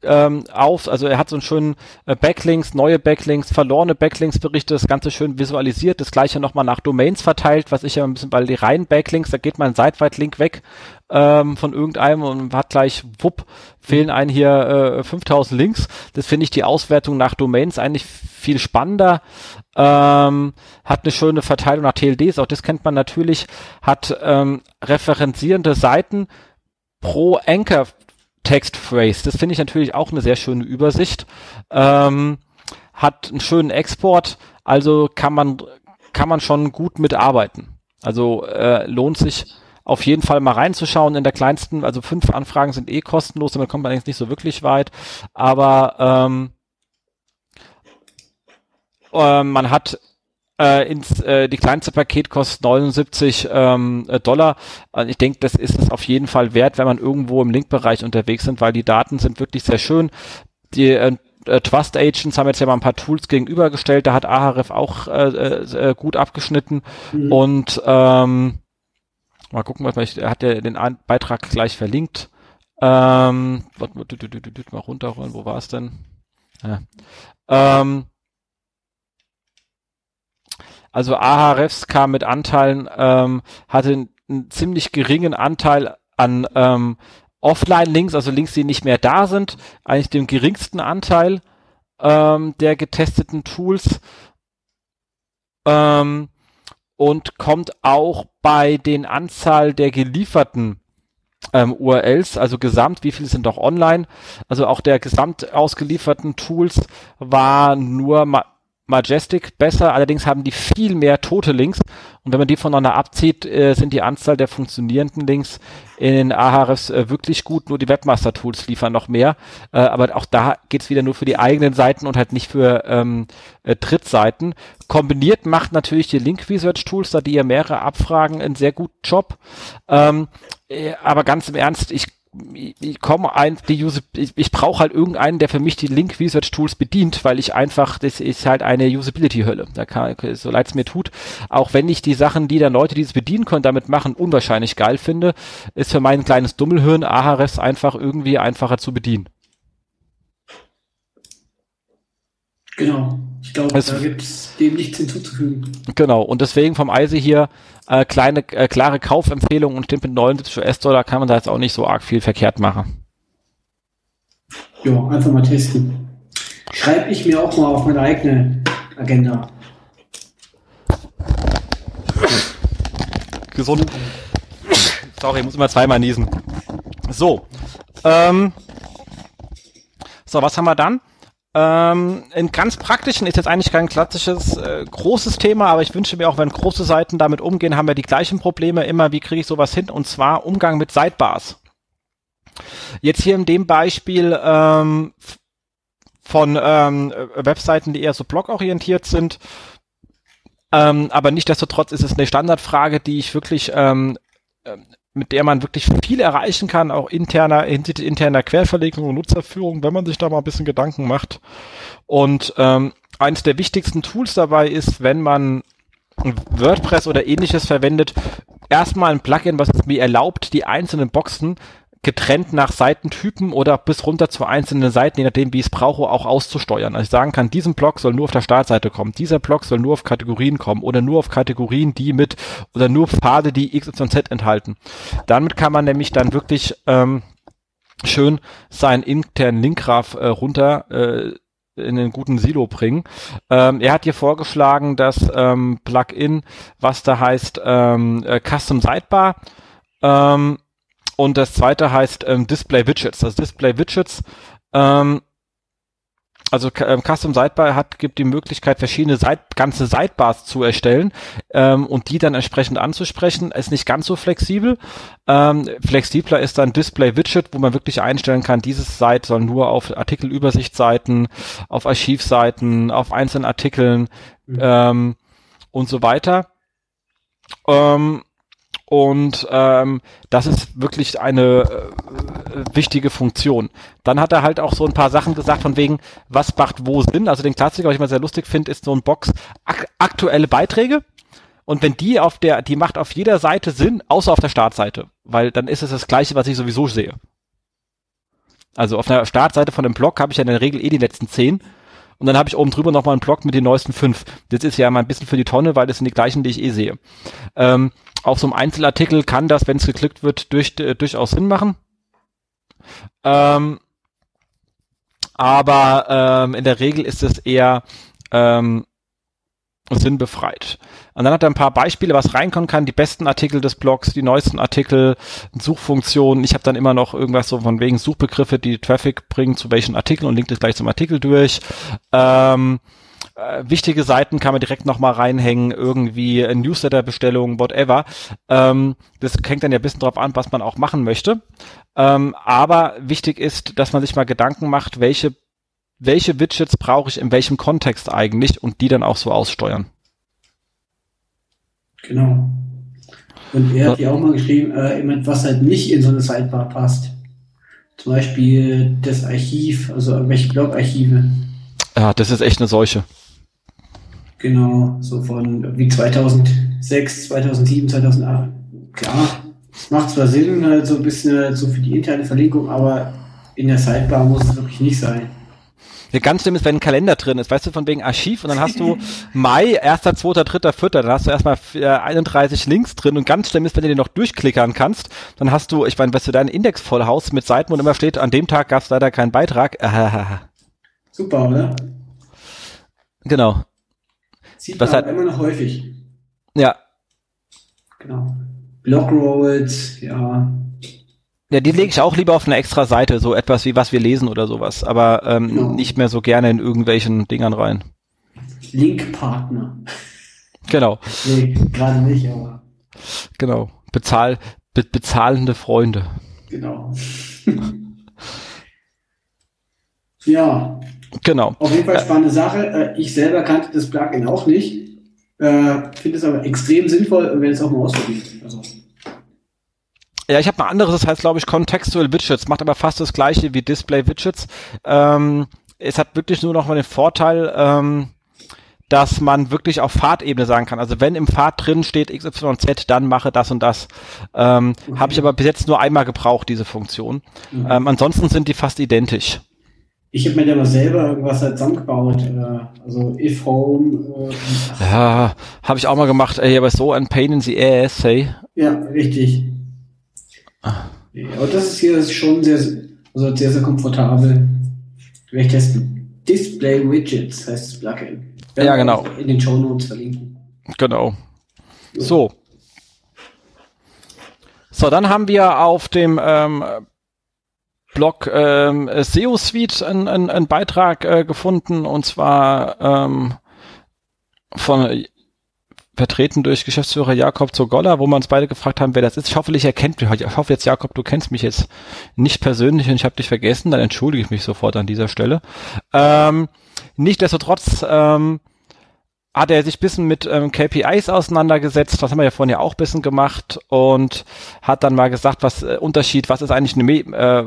ähm, auf, also er hat so einen schönen äh, Backlinks, neue Backlinks, verlorene Backlinks-Berichte, das Ganze schön visualisiert, das gleiche nochmal nach Domains verteilt, was ich ja ein bisschen, weil die reinen Backlinks, da geht mal ein Seitweit-Link weg ähm, von irgendeinem und hat gleich, wupp, fehlen einen hier äh, 5000 Links. Das finde ich die Auswertung nach Domains eigentlich viel spannender. Ähm, hat eine schöne Verteilung nach TLDs, auch das kennt man natürlich, hat ähm, referenzierende Seiten pro Anchor Text Phrase. Das finde ich natürlich auch eine sehr schöne Übersicht. Ähm, hat einen schönen Export, also kann man kann man schon gut mitarbeiten. Also äh, lohnt sich auf jeden Fall mal reinzuschauen in der kleinsten, also fünf Anfragen sind eh kostenlos, damit kommt man eigentlich nicht so wirklich weit, aber ähm, äh, man hat äh, ins, äh, die kleinste Paket kostet 79 ähm, äh, Dollar. Also ich denke, das ist es auf jeden Fall wert, wenn man irgendwo im Linkbereich unterwegs sind, weil die Daten sind wirklich sehr schön. Die äh, äh, Trust Agents haben jetzt ja mal ein paar Tools gegenübergestellt, da hat Ahref auch äh, äh, gut abgeschnitten mhm. und ähm, mal gucken, was man, er hat ja den Beitrag gleich verlinkt. Ähm, mal runterrollen, wo war es denn? Ja. Ähm, also Ahrefs kam mit Anteilen, ähm, hatte einen, einen ziemlich geringen Anteil an ähm, Offline-Links, also Links, die nicht mehr da sind, eigentlich den geringsten Anteil ähm, der getesteten Tools. Ähm, und kommt auch bei den Anzahl der gelieferten ähm, URLs, also gesamt, wie viele sind doch online, also auch der gesamt ausgelieferten Tools war nur Majestic besser, allerdings haben die viel mehr tote Links. Und wenn man die voneinander abzieht, äh, sind die Anzahl der funktionierenden Links in Ahrefs äh, wirklich gut, nur die Webmaster-Tools liefern noch mehr, äh, aber auch da geht's wieder nur für die eigenen Seiten und halt nicht für ähm, äh, Drittseiten. Kombiniert macht natürlich die Link-Research-Tools, da die ja mehrere abfragen, einen sehr guten Job, ähm, äh, aber ganz im Ernst, ich ich, ich komme ein, die User, ich, ich brauche halt irgendeinen, der für mich die Link Research Tools bedient, weil ich einfach, das ist halt eine Usability Hölle. Da kann, so leid es mir tut, auch wenn ich die Sachen, die dann Leute, die es bedienen können, damit machen, unwahrscheinlich geil finde, ist für mein kleines Dummelhirn Ahrefs einfach irgendwie einfacher zu bedienen. Genau. Ich glaube, da gibt es dem nichts hinzuzufügen. Genau. Und deswegen vom Eise hier äh, kleine, äh, klare Kaufempfehlung und stimmt mit 79 US-Dollar kann man da jetzt auch nicht so arg viel verkehrt machen. Ja, einfach mal testen. Schreibe ich mir auch mal auf meine eigene Agenda. Gesund. Sorry, ich muss immer zweimal niesen. So. Ähm, so, was haben wir dann? Ähm, in ganz praktischen ist jetzt eigentlich kein klassisches äh, großes Thema, aber ich wünsche mir auch, wenn große Seiten damit umgehen, haben wir die gleichen Probleme immer. Wie kriege ich sowas hin? Und zwar Umgang mit Sidebars. Jetzt hier in dem Beispiel ähm, von ähm, Webseiten, die eher so blogorientiert sind. Ähm, aber nichtsdestotrotz ist es eine Standardfrage, die ich wirklich ähm, mit der man wirklich viel erreichen kann, auch interner, interner Querverlegung und Nutzerführung, wenn man sich da mal ein bisschen Gedanken macht. Und ähm, eines der wichtigsten Tools dabei ist, wenn man WordPress oder ähnliches verwendet, erstmal ein Plugin, was es mir erlaubt, die einzelnen Boxen getrennt nach Seitentypen oder bis runter zu einzelnen Seiten, je nachdem, wie ich es brauche, auch auszusteuern. Also ich sagen kann, diesem Block soll nur auf der Startseite kommen, dieser Block soll nur auf Kategorien kommen oder nur auf Kategorien, die mit oder nur Pfade, die X, Y, Z enthalten. Damit kann man nämlich dann wirklich ähm, schön seinen internen Linkgraph äh, runter äh, in einen guten Silo bringen. Ähm, er hat hier vorgeschlagen, dass ähm, Plugin, was da heißt ähm, äh, Custom Sidebar, ähm, und das zweite heißt ähm, Display Widgets. Das Display Widgets, ähm, also ähm, Custom Sidebar hat, gibt die Möglichkeit, verschiedene Side ganze Sidebars zu erstellen ähm, und die dann entsprechend anzusprechen. Ist nicht ganz so flexibel. Ähm, flexibler ist dann Display Widget, wo man wirklich einstellen kann, dieses Site soll nur auf Artikelübersichtsseiten, auf Archivseiten, auf einzelnen Artikeln mhm. ähm, und so weiter. Ähm, und ähm, das ist wirklich eine äh, wichtige Funktion. Dann hat er halt auch so ein paar Sachen gesagt von wegen, was macht wo Sinn. Also den Klassiker, was ich mal sehr lustig finde, ist so ein Box ak aktuelle Beiträge. Und wenn die auf der, die macht auf jeder Seite Sinn, außer auf der Startseite, weil dann ist es das gleiche, was ich sowieso sehe. Also auf der Startseite von einem Blog habe ich ja in der Regel eh die letzten zehn und dann habe ich oben drüber nochmal einen Blog mit den neuesten fünf. Das ist ja mal ein bisschen für die Tonne, weil das sind die gleichen, die ich eh sehe. Ähm, auf so einem Einzelartikel kann das, wenn es geklickt wird, durch, äh, durchaus Sinn machen. Ähm, aber ähm, in der Regel ist es eher ähm, sinnbefreit. Und dann hat er ein paar Beispiele, was reinkommen kann, die besten Artikel des Blogs, die neuesten Artikel, Suchfunktionen. Ich habe dann immer noch irgendwas so von wegen Suchbegriffe, die Traffic bringen zu welchen Artikeln und linkt es gleich zum Artikel durch. Ähm, äh, wichtige Seiten kann man direkt nochmal reinhängen, irgendwie Newsletter-Bestellungen, whatever. Ähm, das hängt dann ja ein bisschen drauf an, was man auch machen möchte. Ähm, aber wichtig ist, dass man sich mal Gedanken macht, welche, welche Widgets brauche ich in welchem Kontext eigentlich und die dann auch so aussteuern. Genau. Und er hat ja auch mal geschrieben, äh, was halt nicht in so eine Sidebar passt. Zum Beispiel das Archiv, also irgendwelche Blog-Archive. Ja, das ist echt eine Seuche. Genau, so von wie 2006, 2007, 2008. Klar, es macht zwar Sinn, halt so ein bisschen so für die interne Verlinkung, aber in der Sidebar muss es wirklich nicht sein. Ja, ganz schlimm ist, wenn ein Kalender drin ist, weißt du, von wegen Archiv und dann hast du Mai, 1., 2., 3., 4., dann hast du erstmal 31 Links drin und ganz schlimm ist, wenn du den noch durchklickern kannst, dann hast du, ich meine, weißt du, deinen Index voll Haus mit Seiten, wo immer steht, an dem Tag gab es leider keinen Beitrag. Super, oder? Genau. Sieht Was man hat, immer noch häufig. Ja. Genau. Blogrolls, ja. Ja, die lege ich auch lieber auf eine extra Seite, so etwas wie was wir lesen oder sowas, aber ähm, genau. nicht mehr so gerne in irgendwelchen Dingern rein. Linkpartner. Genau. Nee, gerade nicht, aber. Genau. Bezahl, be bezahlende Freunde. Genau. ja. Genau. Auf jeden Fall spannende Sache. Äh, ich selber kannte das Plugin auch nicht. Äh, Finde es aber extrem sinnvoll und werde es auch mal ausprobieren. Also. Ja, ich habe ein anderes, das heißt, glaube ich, Contextual Widgets, macht aber fast das gleiche wie Display Widgets. Ähm, es hat wirklich nur noch mal den Vorteil, ähm, dass man wirklich auf Fahrtebene sagen kann. Also wenn im Pfad drin steht XYZ, dann mache das und das. Ähm, okay. Habe ich aber bis jetzt nur einmal gebraucht, diese Funktion. Mhm. Ähm, ansonsten sind die fast identisch. Ich habe mir da mal selber irgendwas halt zusammengebaut. Äh, also if home. Äh, ja, habe ich auch mal gemacht. Ey, aber so ein Pain in the ass, hey. Ja, richtig. Ja, aber das ist hier schon sehr, also sehr, sehr komfortabel. Werde ich testen. Display Widgets heißt das Plugin. Ja, genau. In den Show Notes verlinken. Genau. So. So, dann haben wir auf dem ähm, Blog ähm, SEO Suite einen, einen, einen Beitrag äh, gefunden und zwar ähm, von vertreten durch Geschäftsführer Jakob Zogolla, wo wir uns beide gefragt haben, wer das ist. Ich hoffe, er kennt mich. Ich hoffe jetzt, Jakob, du kennst mich jetzt nicht persönlich und ich habe dich vergessen. Dann entschuldige ich mich sofort an dieser Stelle. Ähm, Nichtsdestotrotz ähm, hat er sich bisschen mit ähm, KPIs auseinandergesetzt, das haben wir ja vorhin ja auch bisschen gemacht und hat dann mal gesagt, was äh, Unterschied, was ist eigentlich eine Me äh,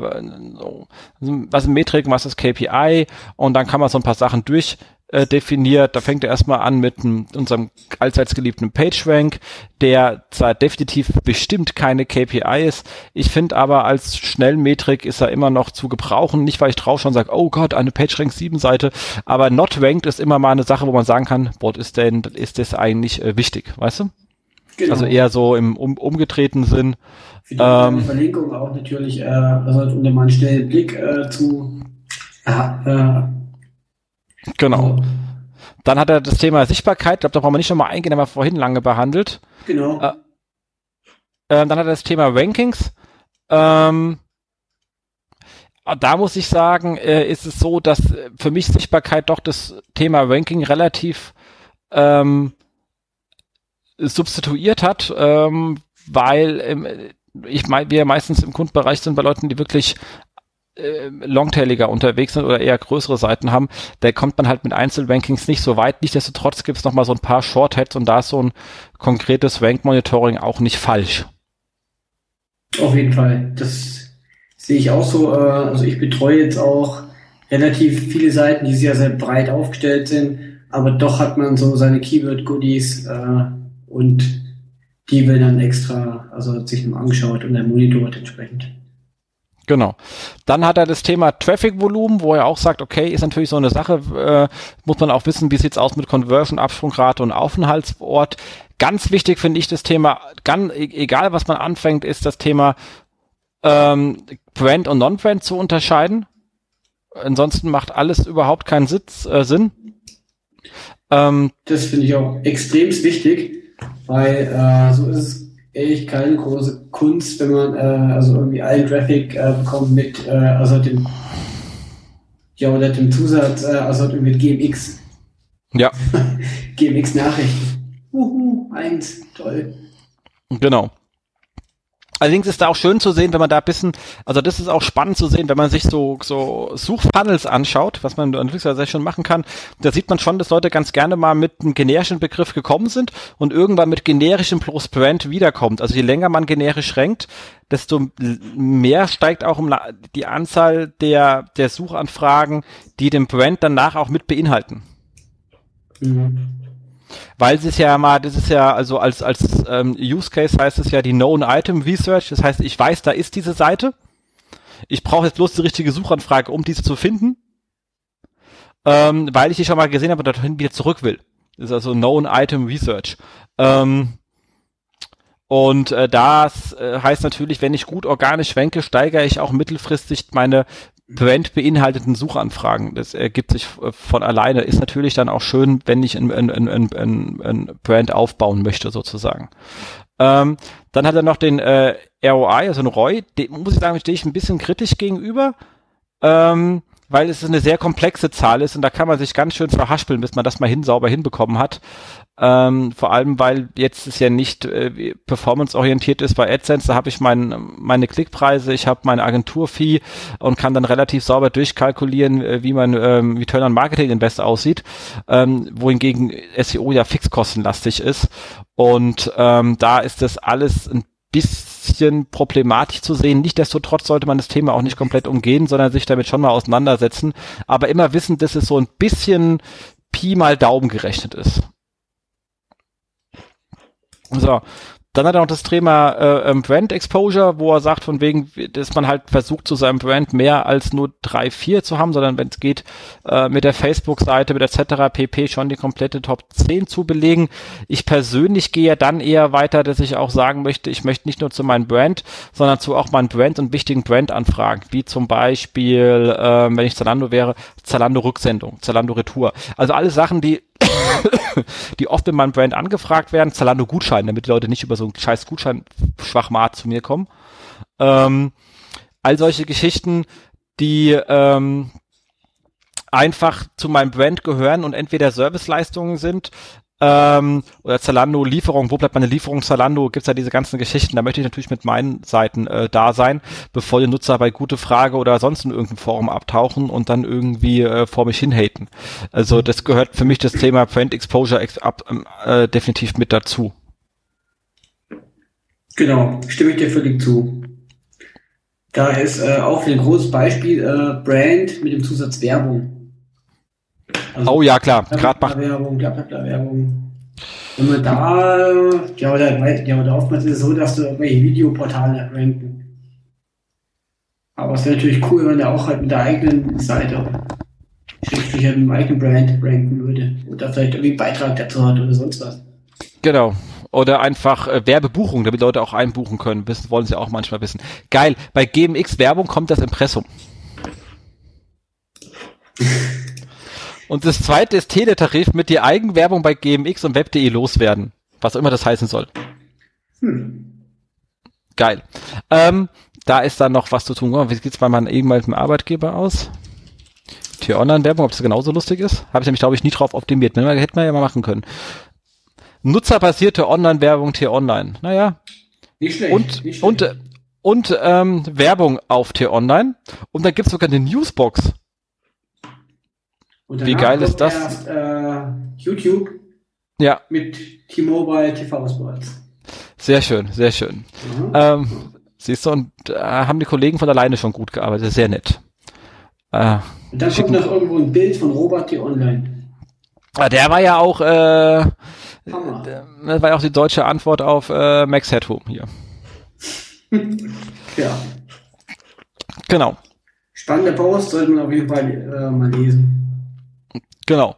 was ist Metrik, was ist KPI und dann kann man so ein paar Sachen durch äh, definiert. Da fängt er erstmal an mit m, unserem allseits geliebten PageRank, der zwar definitiv bestimmt keine KPI ist, ich finde aber als Schnellmetrik ist er immer noch zu gebrauchen. Nicht, weil ich drauf schon sage, oh Gott, eine PageRank 7 Seite, aber not ranked ist immer mal eine Sache, wo man sagen kann, boah, ist denn, ist das eigentlich äh, wichtig, weißt du? Genau. Also eher so im um, umgedrehten Sinn. Für die ähm, Verlinkung auch natürlich, äh, also unter mal einen schnellen Blick äh, zu äh, Genau. Also, dann hat er das Thema Sichtbarkeit, ich glaube, da brauchen wir nicht nochmal eingehen, haben wir vorhin lange behandelt. Genau. Äh, äh, dann hat er das Thema Rankings. Ähm, da muss ich sagen, äh, ist es so, dass für mich Sichtbarkeit doch das Thema Ranking relativ ähm, substituiert hat, ähm, weil ähm, ich mein, wir meistens im Kundenbereich sind bei Leuten, die wirklich äh, longtailiger unterwegs sind oder eher größere Seiten haben, da kommt man halt mit Einzelrankings nicht so weit. Nichtsdestotrotz gibt es nochmal so ein paar Shortheads und da ist so ein konkretes Rank-Monitoring auch nicht falsch. Auf jeden Fall. Das sehe ich auch so. Äh, also ich betreue jetzt auch relativ viele Seiten, die sehr, sehr breit aufgestellt sind, aber doch hat man so seine Keyword-Goodies äh, und die will dann extra, also sich nur angeschaut und dann monitort entsprechend. Genau. Dann hat er das Thema Traffic-Volumen, wo er auch sagt, okay, ist natürlich so eine Sache, äh, muss man auch wissen, wie sieht's aus mit Conversion, Absprungrate und Aufenthaltsort. Ganz wichtig finde ich das Thema, ganz, e-, egal was man anfängt, ist das Thema ähm, Brand und Non-Brand zu unterscheiden. Ansonsten macht alles überhaupt keinen Sitz, äh, Sinn. Ähm, das finde ich auch extrem wichtig, weil äh, so ist es echt keine große Kunst, wenn man äh, also irgendwie allen Traffic äh, bekommt mit äh, also dem ja oder dem Zusatz äh, also mit GMX. Ja. GMX Nachrichten. Uhu, eins, toll. Genau. Allerdings ist da auch schön zu sehen, wenn man da ein bisschen, also das ist auch spannend zu sehen, wenn man sich so, so Suchfunnels anschaut, was man natürlich sehr schön machen kann. Da sieht man schon, dass Leute ganz gerne mal mit einem generischen Begriff gekommen sind und irgendwann mit generischem plus Brand wiederkommt. Also je länger man generisch rankt, desto mehr steigt auch die Anzahl der, der Suchanfragen, die den Brand danach auch mit beinhalten. Mhm. Weil es ist ja mal, das ist ja, also als, als ähm, Use Case heißt es ja die Known Item Research. Das heißt, ich weiß, da ist diese Seite. Ich brauche jetzt bloß die richtige Suchanfrage, um diese zu finden. Ähm, weil ich die schon mal gesehen habe und dorthin wieder zurück will. Das ist also Known Item Research. Ähm, und äh, das äh, heißt natürlich, wenn ich gut organisch schwenke, steigere ich auch mittelfristig meine Brand beinhalteten Suchanfragen. Das ergibt sich von alleine. Ist natürlich dann auch schön, wenn ich ein, ein, ein, ein, ein Brand aufbauen möchte, sozusagen. Ähm, dann hat er noch den äh, ROI, also ein ROI, den muss ich sagen, stehe ich ein bisschen kritisch gegenüber. Ähm, weil es eine sehr komplexe Zahl ist und da kann man sich ganz schön verhaspeln, bis man das mal hin sauber hinbekommen hat. Ähm, vor allem, weil jetzt es ja nicht äh, performance-orientiert ist bei AdSense, da habe ich mein, meine Klickpreise, ich habe meine Agentur-Fee und kann dann relativ sauber durchkalkulieren, äh, wie mein ähm, Return on Marketing Invest aussieht, ähm, wohingegen SEO ja fixkostenlastig ist. Und ähm, da ist das alles ein bisschen problematisch zu sehen. Nichtsdestotrotz sollte man das Thema auch nicht komplett umgehen, sondern sich damit schon mal auseinandersetzen. Aber immer wissen, dass es so ein bisschen Pi mal Daumen gerechnet ist. So, dann hat er noch das Thema äh, ähm, Brand Exposure, wo er sagt, von wegen, dass man halt versucht, zu seinem Brand mehr als nur drei, vier zu haben, sondern wenn es geht, äh, mit der Facebook-Seite, mit etc. pp. schon die komplette Top 10 zu belegen. Ich persönlich gehe ja dann eher weiter, dass ich auch sagen möchte, ich möchte nicht nur zu meinem Brand, sondern zu auch meinen Brand und wichtigen Brand-Anfragen, wie zum Beispiel, äh, wenn ich Zalando wäre, Zalando Rücksendung, Zalando Retour. Also alle Sachen, die die oft in meinem Brand angefragt werden, Zalando Gutschein, damit die Leute nicht über so einen scheiß Gutschein-Schwachmat zu mir kommen. Ähm, all solche Geschichten, die ähm, einfach zu meinem Brand gehören und entweder Serviceleistungen sind, ähm, oder Zalando Lieferung, wo bleibt meine Lieferung Zalando, gibt's ja diese ganzen Geschichten, da möchte ich natürlich mit meinen Seiten äh, da sein, bevor die Nutzer bei gute Frage oder sonst in irgendeinem Forum abtauchen und dann irgendwie äh, vor mich hin haten. Also das gehört für mich das Thema Brand Exposure ex ab, äh, definitiv mit dazu. Genau, stimme ich dir völlig zu. Da ist äh, auch ein großes Beispiel äh, Brand mit dem Zusatz Werbung. Also oh ja, klar. Gerade Werbung, Werbung. Wenn man da, ja, oder, ja, oder oftmals ist es so, dass du irgendwelche Videoportale ranken. Aber es wäre natürlich cool, wenn er auch halt mit der eigenen Seite, schriftlich mit dem eigenen Brand ranken würde. Oder vielleicht irgendwie einen Beitrag dazu hat oder sonst was. Genau. Oder einfach äh, Werbebuchung, damit Leute auch einbuchen können. Wissen, wollen sie auch manchmal wissen. Geil. Bei GMX Werbung kommt das Impressum. Und das zweite ist Teletarif mit die Eigenwerbung bei GMX und Web.de loswerden. Was auch immer das heißen soll. Hm. Geil. Ähm, da ist dann noch was zu tun. Wie sieht's bei meinem ehemaligen Arbeitgeber aus? T-Online-Werbung, ob das genauso lustig ist? Habe ich nämlich, glaube ich, nie drauf optimiert. Ne? Hätten wir ja mal machen können. Nutzerbasierte Online-Werbung T-Online. Naja. Nicht schlecht. Und, nicht schlecht. und, und ähm, Werbung auf T-Online. Und da gibt's sogar eine Newsbox. Wie geil ist das? Erst, äh, YouTube ja. mit T-Mobile TV-Spots. Sehr schön, sehr schön. Mhm. Ähm, siehst du, und äh, haben die Kollegen von alleine schon gut gearbeitet, sehr nett. Äh, und dann kommt noch irgendwo ein Bild von Robert T. Online. Ah, der war ja auch, äh, das war ja auch die deutsche Antwort auf äh, Max Headroom hier. ja. Genau. Spannende Post sollte man auf jeden Fall äh, mal lesen. Genau.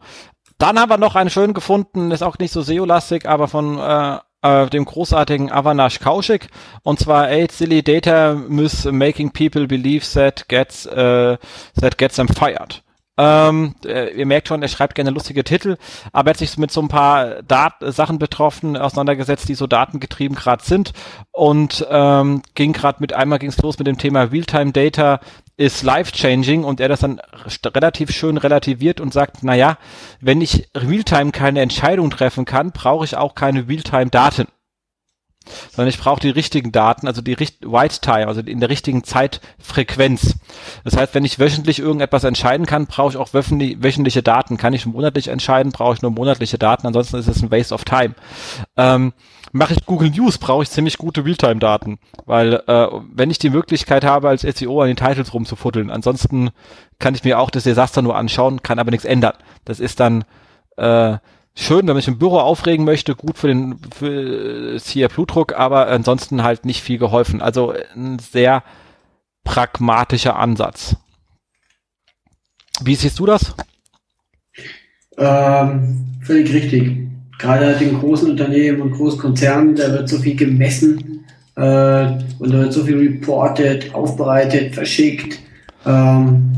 Dann haben wir noch einen schönen gefunden, ist auch nicht so SEO-lastig, aber von äh, äh, dem großartigen Avanash Kaushik. Und zwar eight silly data myths making people believe that gets uh, that gets them fired. Ähm, äh, ihr merkt schon, er schreibt gerne lustige Titel, aber er hat sich mit so ein paar Dat Sachen betroffen, auseinandergesetzt, die so datengetrieben gerade sind und ähm, ging gerade mit einmal ging es los mit dem Thema Realtime Data ist life-changing und er das dann relativ schön relativiert und sagt, na ja, wenn ich Realtime keine Entscheidung treffen kann, brauche ich auch keine Realtime-Daten sondern ich brauche die richtigen Daten, also die White Time, also in der richtigen Zeitfrequenz. Das heißt, wenn ich wöchentlich irgendetwas entscheiden kann, brauche ich auch wöchentliche Daten. Kann ich monatlich entscheiden, brauche ich nur monatliche Daten, ansonsten ist es ein Waste of Time. Ähm, Mache ich Google News, brauche ich ziemlich gute Realtime-Daten, weil äh, wenn ich die Möglichkeit habe, als SEO an den Titles rumzufuddeln, ansonsten kann ich mir auch das Desaster nur anschauen, kann aber nichts ändern. Das ist dann äh, schön, wenn sich im Büro aufregen möchte, gut für den für hier Blutdruck, aber ansonsten halt nicht viel geholfen. Also ein sehr pragmatischer Ansatz. Wie siehst du das? Ähm, völlig richtig. Gerade den großen Unternehmen und großen Konzernen, da wird so viel gemessen äh, und da wird so viel reported, aufbereitet, verschickt. Ähm,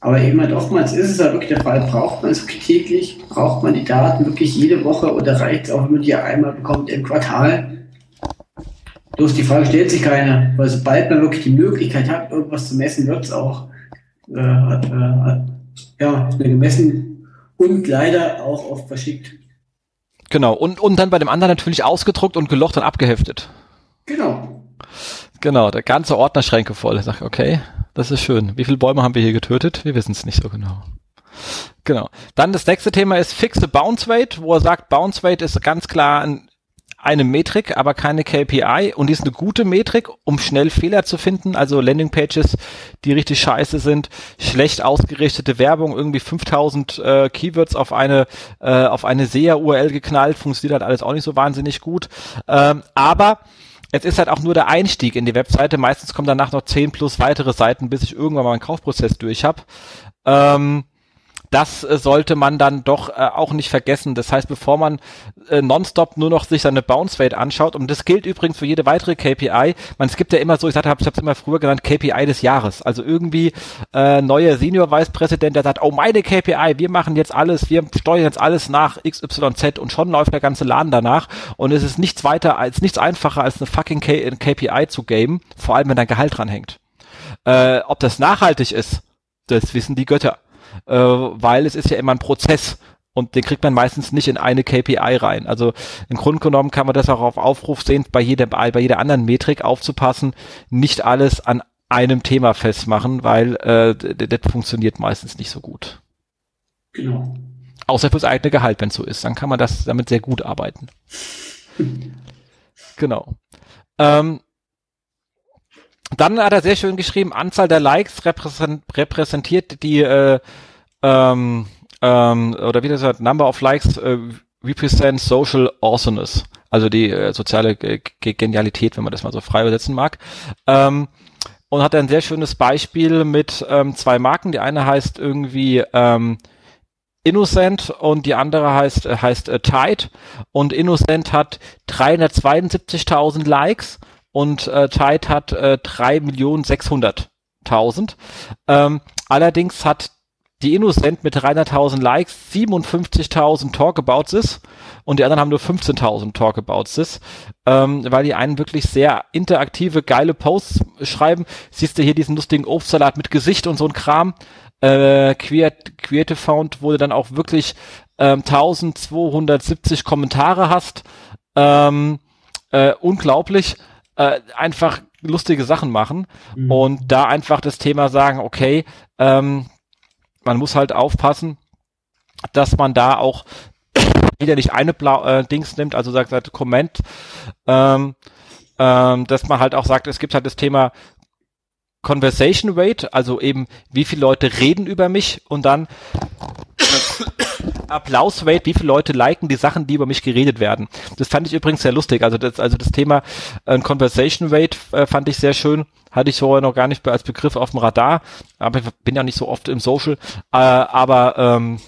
aber eben halt oftmals ist es ja wirklich der Fall, braucht man es wirklich täglich, braucht man die Daten wirklich jede Woche oder reicht es auch, wenn man die einmal bekommt im Quartal? Bloß die Frage stellt sich keiner, weil sobald man wirklich die Möglichkeit hat, irgendwas zu messen, wird es auch äh, äh, ja, ist mir gemessen und leider auch oft verschickt. Genau, und, und dann bei dem anderen natürlich ausgedruckt und gelocht und abgeheftet. Genau. Genau, der ganze Ordnerschränke voll. Ich sag, okay, das ist schön. Wie viele Bäume haben wir hier getötet? Wir wissen es nicht so genau. Genau. Dann das nächste Thema ist fixe Bounce Rate, wo er sagt, Bounce Rate ist ganz klar ein eine Metrik, aber keine KPI und die ist eine gute Metrik, um schnell Fehler zu finden, also Landingpages, die richtig scheiße sind, schlecht ausgerichtete Werbung, irgendwie 5000 äh, Keywords auf eine äh, auf eine SEA-URL geknallt, funktioniert halt alles auch nicht so wahnsinnig gut, ähm, aber es ist halt auch nur der Einstieg in die Webseite. Meistens kommen danach noch 10 plus weitere Seiten, bis ich irgendwann mal einen Kaufprozess durch habe. Ähm, das äh, sollte man dann doch äh, auch nicht vergessen. Das heißt, bevor man äh, nonstop nur noch sich seine Bounce Rate anschaut, und das gilt übrigens für jede weitere KPI, man es gibt ja immer so, ich habe es immer früher genannt, KPI des Jahres. Also irgendwie äh, neuer Senior Vice President, der sagt, oh meine KPI, wir machen jetzt alles, wir steuern jetzt alles nach XYZ und schon läuft der ganze Laden danach und es ist nichts weiter als nichts einfacher als eine fucking K KPI zu gamen, vor allem wenn dein Gehalt dran hängt. Äh, ob das nachhaltig ist, das wissen die Götter äh, weil es ist ja immer ein Prozess und den kriegt man meistens nicht in eine KPI rein. Also im Grunde genommen kann man das auch auf Aufruf sehen, bei jeder, bei jeder anderen Metrik aufzupassen, nicht alles an einem Thema festmachen, weil äh, das funktioniert meistens nicht so gut. Genau. Außer fürs eigene Gehalt, wenn es so ist. Dann kann man das damit sehr gut arbeiten. genau. Ähm, dann hat er sehr schön geschrieben, Anzahl der Likes repräsentiert die äh, ähm, ähm, oder wie das heißt, Number of Likes äh, represent social awesomeness, also die äh, soziale G Genialität, wenn man das mal so frei übersetzen mag. Ähm, und hat ein sehr schönes Beispiel mit ähm, zwei Marken. Die eine heißt irgendwie ähm, Innocent und die andere heißt äh, heißt äh, Tide und Innocent hat 372.000 Likes und äh, Tide hat äh, 3.600.000. Ähm, allerdings hat die Innocent mit 300.000 Likes 57.000 Talkabouts und die anderen haben nur 15.000 Talkabouts ähm, weil die einen wirklich sehr interaktive, geile Posts schreiben. Siehst du hier diesen lustigen Obstsalat mit Gesicht und so ein Kram. Äh, Creative Found, wo du dann auch wirklich ähm, 1270 Kommentare hast. Ähm, äh, unglaublich äh, einfach lustige Sachen machen mhm. und da einfach das Thema sagen, okay, ähm, man muss halt aufpassen, dass man da auch wieder nicht eine Blau äh, Dings nimmt, also sagt, sagt Comment, ähm, ähm, dass man halt auch sagt, es gibt halt das Thema Conversation Rate, also eben wie viele Leute reden über mich und dann Applaus-Rate, wie viele Leute liken die Sachen, die über mich geredet werden. Das fand ich übrigens sehr lustig. Also das, also das Thema äh, Conversation Rate äh, fand ich sehr schön. Hatte ich vorher noch gar nicht als Begriff auf dem Radar. Aber ich bin ja nicht so oft im Social. Äh, aber ähm,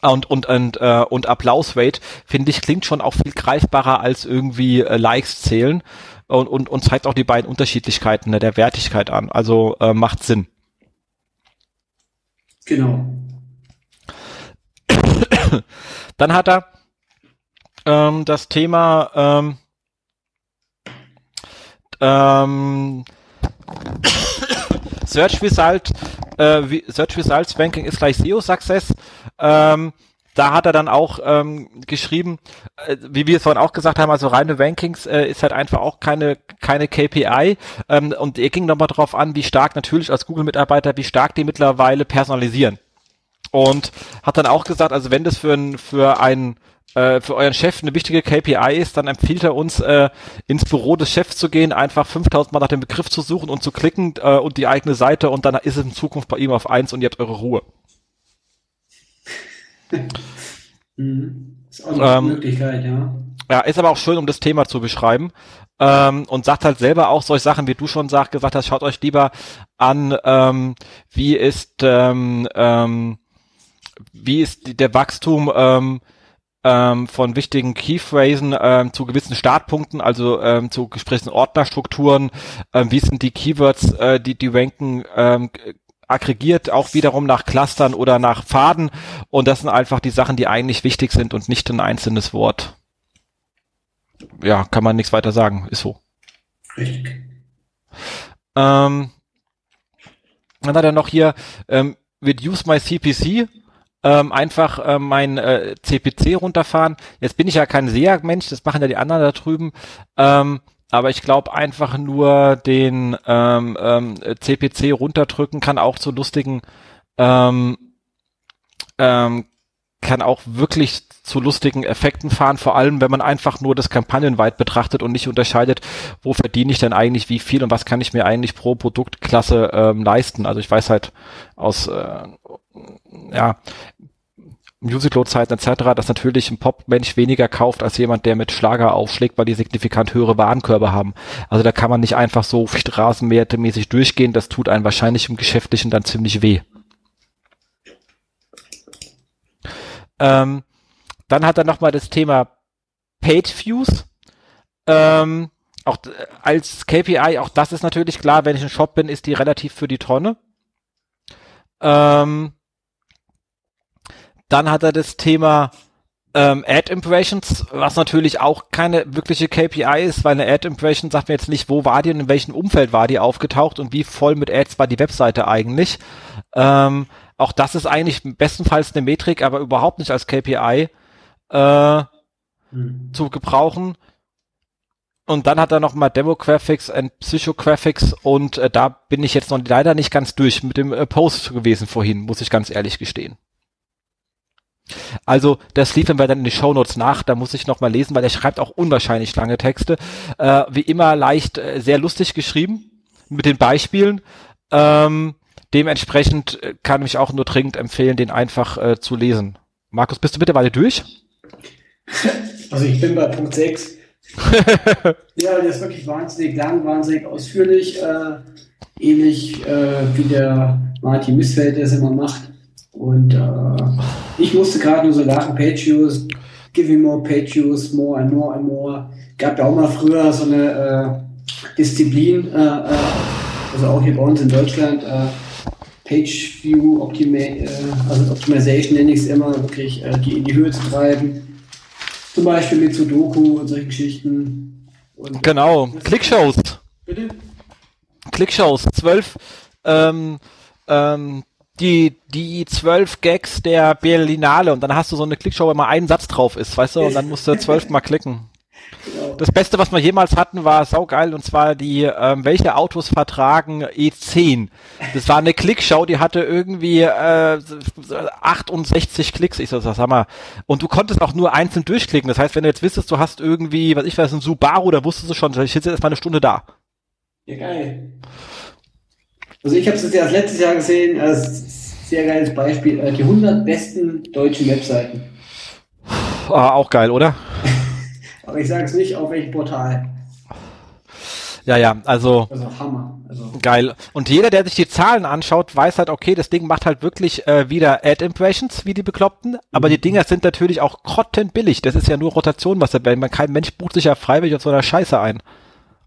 und und und äh, und Applaus-Rate finde ich klingt schon auch viel greifbarer als irgendwie äh, Likes zählen und, und und zeigt auch die beiden Unterschiedlichkeiten ne, der Wertigkeit an. Also äh, macht Sinn. Genau. Dann hat er ähm, das Thema ähm, ähm, Search Result, äh, Search Results Ranking ist gleich SEO Success. Ähm, da hat er dann auch ähm, geschrieben, äh, wie wir es vorhin auch gesagt haben, also reine Rankings äh, ist halt einfach auch keine keine KPI. Ähm, und er ging nochmal drauf an, wie stark natürlich als Google-Mitarbeiter, wie stark die mittlerweile personalisieren und hat dann auch gesagt, also wenn das für ein, für ein äh, für euren Chef eine wichtige KPI ist, dann empfiehlt er uns, äh, ins Büro des Chefs zu gehen, einfach 5000 Mal nach dem Begriff zu suchen und zu klicken äh, und die eigene Seite und dann ist es in Zukunft bei ihm auf eins und ihr habt eure Ruhe. mhm. Ist auch eine ähm, Möglichkeit, ja. Ja, ist aber auch schön, um das Thema zu beschreiben. Ähm, und sagt halt selber auch solche Sachen, wie du schon sag, gesagt hast, schaut euch lieber an, ähm, wie ist ähm, ähm, wie ist der Wachstum ähm, ähm, von wichtigen Keyphrasen ähm, zu gewissen Startpunkten, also ähm, zu gesprochenen Ordnerstrukturen, ähm, wie sind die Keywords, äh, die die ranken ähm, aggregiert auch wiederum nach Clustern oder nach Pfaden und das sind einfach die Sachen, die eigentlich wichtig sind und nicht ein einzelnes Wort. Ja, kann man nichts weiter sagen, ist so. Richtig. Ähm, Dann hat er noch hier ähm, Reduce My CPC, ähm, einfach äh, mein äh, CPC runterfahren. Jetzt bin ich ja kein SEA-Mensch, das machen ja die anderen da drüben. Ähm, aber ich glaube einfach nur den ähm, ähm, CPC runterdrücken kann auch zu lustigen ähm, ähm, kann auch wirklich zu lustigen Effekten fahren, vor allem wenn man einfach nur das kampagnenweit betrachtet und nicht unterscheidet, wo verdiene ich denn eigentlich wie viel und was kann ich mir eigentlich pro Produktklasse ähm, leisten. Also ich weiß halt aus äh, ja, Musicload-Zeiten etc., dass natürlich ein Pop-Mensch weniger kauft als jemand, der mit Schlager aufschlägt, weil die signifikant höhere Warenkörbe haben. Also da kann man nicht einfach so rasenmähermäßig durchgehen, das tut einem wahrscheinlich im Geschäftlichen dann ziemlich weh. Ähm, dann hat er nochmal das Thema Page Views. Ähm, auch als KPI, auch das ist natürlich klar, wenn ich ein Shop bin, ist die relativ für die Tonne. Ähm, dann hat er das Thema ähm, Ad Impressions, was natürlich auch keine wirkliche KPI ist, weil eine Ad Impression sagt mir jetzt nicht, wo war die und in welchem Umfeld war die aufgetaucht und wie voll mit Ads war die Webseite eigentlich. Ähm, auch das ist eigentlich bestenfalls eine Metrik, aber überhaupt nicht als KPI äh, mhm. zu gebrauchen. Und dann hat er noch mal Demographics und Psychographics und äh, da bin ich jetzt noch leider nicht ganz durch mit dem äh, Post gewesen vorhin, muss ich ganz ehrlich gestehen. Also das liefern wir dann in die Shownotes nach, da muss ich noch mal lesen, weil er schreibt auch unwahrscheinlich lange Texte. Äh, wie immer leicht, äh, sehr lustig geschrieben mit den Beispielen. Ähm, dementsprechend äh, kann ich auch nur dringend empfehlen, den einfach äh, zu lesen. Markus, bist du bitte weiter durch? Also ich bin bei Punkt 6. ja, der ist wirklich wahnsinnig lang, wahnsinnig ausführlich, äh, ähnlich äh, wie der Martin Missfeld, der es immer macht. Und äh, ich musste gerade nur so lachen, Views, give me more Page Views, more and more and more. Gab ja auch mal früher so eine äh, Disziplin, äh, äh, also auch hier bei uns in Deutschland, äh, Page View Optima äh, also Optimization nenne ich es immer, wirklich äh, die in die Höhe zu treiben. Zum Beispiel mit Sudoku und solchen Geschichten. Und genau, Clickshows. Bitte? Clickshows, zwölf ähm, ähm, die, die zwölf Gags der Berlinale und dann hast du so eine Klickshow, wo mal ein Satz drauf ist, weißt du, und dann musst du zwölf mal klicken. Das Beste, was wir jemals hatten, war saugeil und zwar die, ähm, welche Autos vertragen E10. Das war eine Klickshow, die hatte irgendwie äh, 68 Klicks. Ich so, sag mal. Und du konntest auch nur einzeln durchklicken. Das heißt, wenn du jetzt wissest, du hast irgendwie, was ich weiß, ein Subaru, da wusstest du schon, ich sitze jetzt mal eine Stunde da. Ja, geil. Also ich habe es ja letztes Jahr gesehen, als sehr geiles Beispiel, äh, die 100 besten deutschen Webseiten. Ah, auch geil, oder? Aber ich sage es nicht, auf welchem Portal. Ja, ja, also, also Hammer. Also. Geil. Und jeder, der sich die Zahlen anschaut, weiß halt, okay, das Ding macht halt wirklich äh, wieder Ad-Impressions, wie die Bekloppten, aber mhm. die Dinger sind natürlich auch grottenbillig. Das ist ja nur Rotation, was da man Kein Mensch bucht sich ja freiwillig auf so einer Scheiße ein.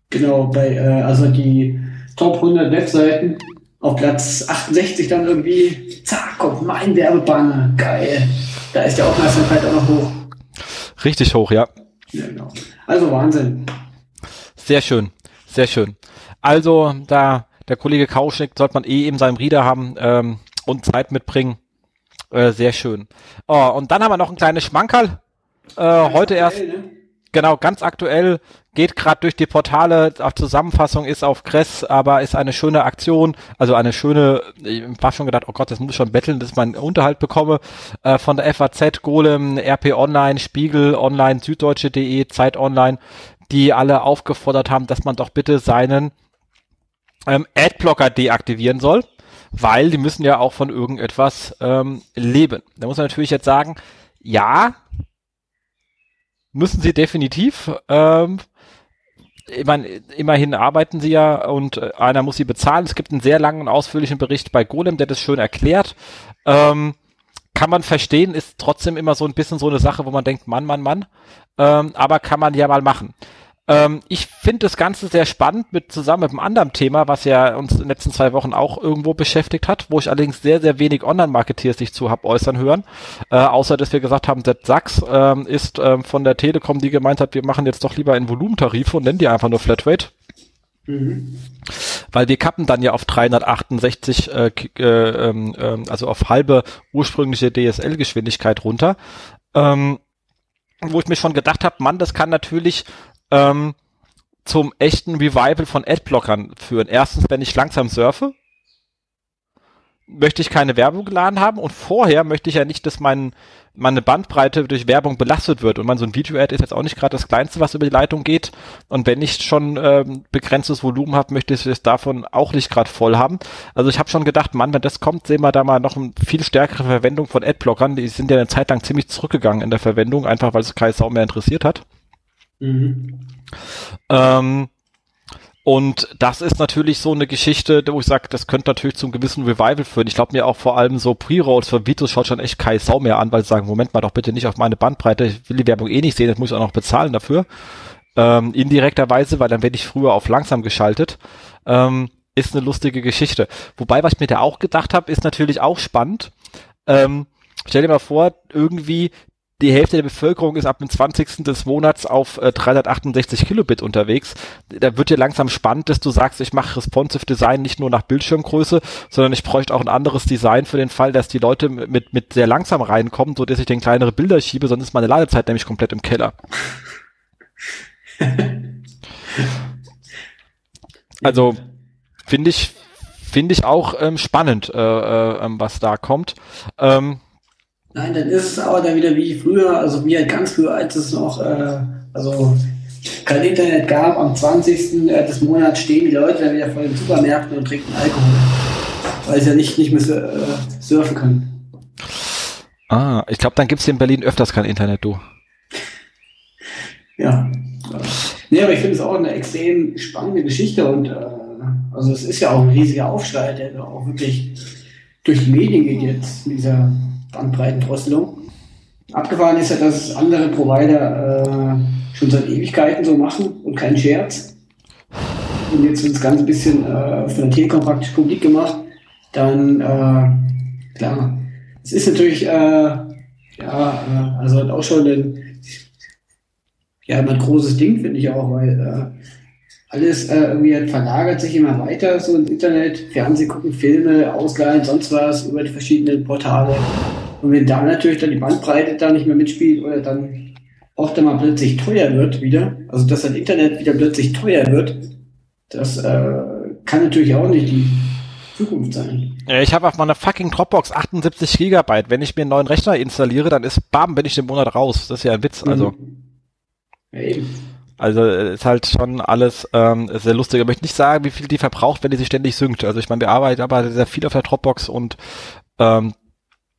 Genau, bei, äh, also die Top 100 Webseiten auf Platz 68 dann irgendwie, zack, kommt mein Werbebanner, geil. Da ist der Aufmerksamkeit auch noch hoch. Richtig hoch, ja. ja genau. Also Wahnsinn. Sehr schön, sehr schön. Also da der Kollege Kauschnick sollte man eh in seinem Reader haben ähm, und Zeit mitbringen. Äh, sehr schön. Oh, und dann haben wir noch ein kleines Schmankerl. Äh, heute erst. Ne? Genau, ganz aktuell geht gerade durch die Portale, auf Zusammenfassung ist auf Kress, aber ist eine schöne Aktion, also eine schöne, ich war schon gedacht, oh Gott, das muss ich schon betteln, dass ich meinen Unterhalt bekomme, äh, von der FAZ, Golem, RP Online, Spiegel Online, Süddeutsche.de, Zeit Online, die alle aufgefordert haben, dass man doch bitte seinen ähm, Adblocker deaktivieren soll, weil die müssen ja auch von irgendetwas ähm, leben. Da muss man natürlich jetzt sagen, ja, müssen sie definitiv. Ähm, ich meine, immerhin arbeiten sie ja und äh, einer muss sie bezahlen. Es gibt einen sehr langen ausführlichen Bericht bei Golem, der das schön erklärt. Ähm, kann man verstehen, ist trotzdem immer so ein bisschen so eine Sache, wo man denkt, Mann, Mann, Mann. Ähm, aber kann man ja mal machen. Ähm, ich finde das Ganze sehr spannend mit zusammen mit einem anderen Thema, was ja uns in den letzten zwei Wochen auch irgendwo beschäftigt hat, wo ich allerdings sehr, sehr wenig Online-Marketeers sich zu hab äußern hören. Äh, außer, dass wir gesagt haben, der Sachs ähm, ist ähm, von der Telekom, die gemeint hat, wir machen jetzt doch lieber einen Volumentarife und nennen die einfach nur Flatrate. Mhm. weil wir kappen dann ja auf 368, äh, äh, äh, also auf halbe ursprüngliche DSL-Geschwindigkeit runter, ähm, wo ich mir schon gedacht habe, Mann, das kann natürlich ähm, zum echten Revival von Adblockern führen. Erstens, wenn ich langsam surfe, möchte ich keine Werbung geladen haben und vorher möchte ich ja nicht, dass mein, meine Bandbreite durch Werbung belastet wird. Und man so ein Video-Ad ist jetzt auch nicht gerade das Kleinste, was über die Leitung geht. Und wenn ich schon ähm, begrenztes Volumen habe, möchte ich es davon auch nicht gerade voll haben. Also ich habe schon gedacht, Mann, wenn das kommt, sehen wir da mal noch eine viel stärkere Verwendung von Adblockern. Die sind ja eine Zeit lang ziemlich zurückgegangen in der Verwendung, einfach weil es keine Sau mehr interessiert hat. Ähm, und das ist natürlich so eine Geschichte, wo ich sage, das könnte natürlich zum gewissen Revival führen. Ich glaube mir auch vor allem so Pre-Rolls für Vitus schaut schon echt Kai Sau mehr an, weil sie sagen, Moment mal doch bitte nicht auf meine Bandbreite, ich will die Werbung eh nicht sehen, das muss ich auch noch bezahlen dafür. Ähm, indirekterweise, weil dann werde ich früher auf langsam geschaltet. Ähm, ist eine lustige Geschichte. Wobei, was ich mir da auch gedacht habe, ist natürlich auch spannend. Ähm, stell dir mal vor, irgendwie die Hälfte der Bevölkerung ist ab dem 20. des Monats auf äh, 368 Kilobit unterwegs. Da wird dir langsam spannend, dass du sagst, ich mache responsive Design nicht nur nach Bildschirmgröße, sondern ich bräuchte auch ein anderes Design für den Fall, dass die Leute mit, mit sehr langsam reinkommen, so dass ich den kleinere Bilder schiebe, sonst ist meine Ladezeit nämlich komplett im Keller. also finde ich finde ich auch ähm, spannend, äh, äh, ähm, was da kommt. Ähm, Nein, dann ist es aber dann wieder wie früher, also wie halt ganz früher, als es noch, äh, also kein Internet gab, am 20. Äh, des Monats stehen die Leute dann wieder vor den Supermärkten und trinken Alkohol, weil sie ja nicht, nicht mehr äh, surfen können. Ah, ich glaube, dann gibt es in Berlin öfters kein Internet, du. Ja. Nee, aber ich finde es auch eine extrem spannende Geschichte und äh, also es ist ja auch ein riesiger Aufschrei, der auch wirklich durch die Medien geht jetzt dieser Bandbreitendrosselung. Abgefahren ist ja, dass andere Provider äh, schon seit Ewigkeiten so machen und kein Scherz. Und jetzt wird das Ganze ein bisschen äh, von der Telekom praktisch publik gemacht. Dann, äh, klar, es ist natürlich, äh, ja, äh, also auch schon ein, ja, ein großes Ding, finde ich auch, weil äh, alles äh, irgendwie verlagert sich immer weiter, so ins Internet, Fernsehen gucken, Filme, Ausleihen, sonst was über die verschiedenen Portale. Und wenn da natürlich dann die Bandbreite da nicht mehr mitspielt oder dann auch dann mal plötzlich teuer wird wieder, also dass das Internet wieder plötzlich teuer wird, das äh, kann natürlich auch nicht die Zukunft sein. Ich habe auf meiner fucking Dropbox 78 Gigabyte. Wenn ich mir einen neuen Rechner installiere, dann ist bam, bin ich den Monat raus. Das ist ja ein Witz. Also. Mhm. Ja, eben. Also äh, ist halt schon alles ähm, sehr lustig. Ich möchte nicht sagen, wie viel die verbraucht, wenn die sich ständig synkt. Also ich meine, wir arbeiten aber sehr viel auf der Dropbox und ähm,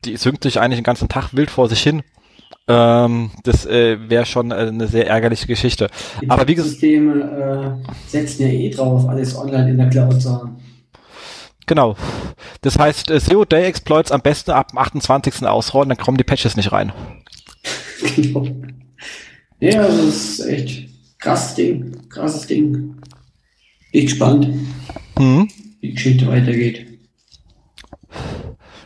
die synkt sich eigentlich den ganzen Tag wild vor sich hin. Ähm, das äh, wäre schon äh, eine sehr ärgerliche Geschichte. Die aber wie gesagt, Systeme äh, setzen ja eh drauf, alles online in der Cloud zu haben. Genau. Das heißt, äh, Zero Day Exploits am besten ab dem 28. ausrollen, dann kommen die Patches nicht rein. genau. Ja, das ist echt krasses Ding. Krasses Ding. Echt spannend, mhm. wie die Geschichte weitergeht.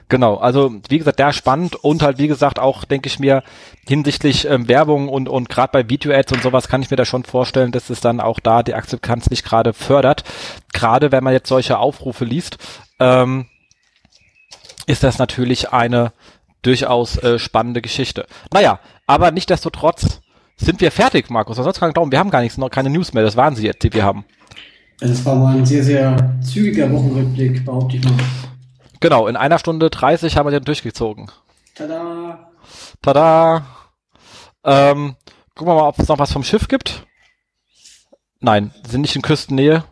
Genau, also wie gesagt, der spannend und halt wie gesagt auch, denke ich mir, hinsichtlich ähm, Werbung und, und gerade bei Video-Ads und sowas kann ich mir da schon vorstellen, dass es dann auch da die Akzeptanz nicht gerade fördert. Gerade wenn man jetzt solche Aufrufe liest, ähm, ist das natürlich eine durchaus äh, spannende Geschichte. Naja, aber nichtdestotrotz sind wir fertig, Markus. Soll's gar nicht glauben, wir haben gar nichts, noch keine News mehr. Das waren sie jetzt, die wir haben. Das war mal ein sehr, sehr zügiger Wochenrückblick, behaupte ich mal. Genau, in einer Stunde 30 haben wir den durchgezogen. Tada! Tada! Ähm, gucken wir mal, ob es noch was vom Schiff gibt. Nein, sind nicht in Küstennähe.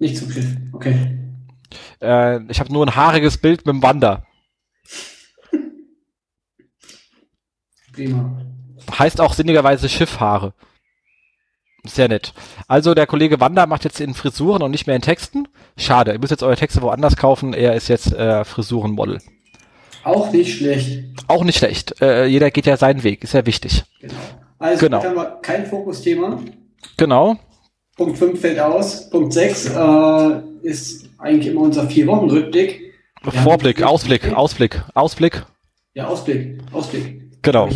Nicht zum Schiff, okay. Äh, ich habe nur ein haariges Bild mit dem Wander. Prima. Heißt auch sinnigerweise Schiffhaare. Sehr nett. Also der Kollege Wander macht jetzt in Frisuren und nicht mehr in Texten. Schade, ihr müsst jetzt eure Texte woanders kaufen. Er ist jetzt äh, Frisurenmodel. Auch nicht schlecht. Auch nicht schlecht. Äh, jeder geht ja seinen Weg, ist ja wichtig. Genau. Also genau. haben wir kein Fokusthema. Genau. Punkt 5 fällt aus. Punkt 6 äh, ist eigentlich immer unser Vier-Wochen-Rückblick. Vorblick, Ausblick, Ausblick, Ausblick. Ja, Ausblick, Ausblick. Genau.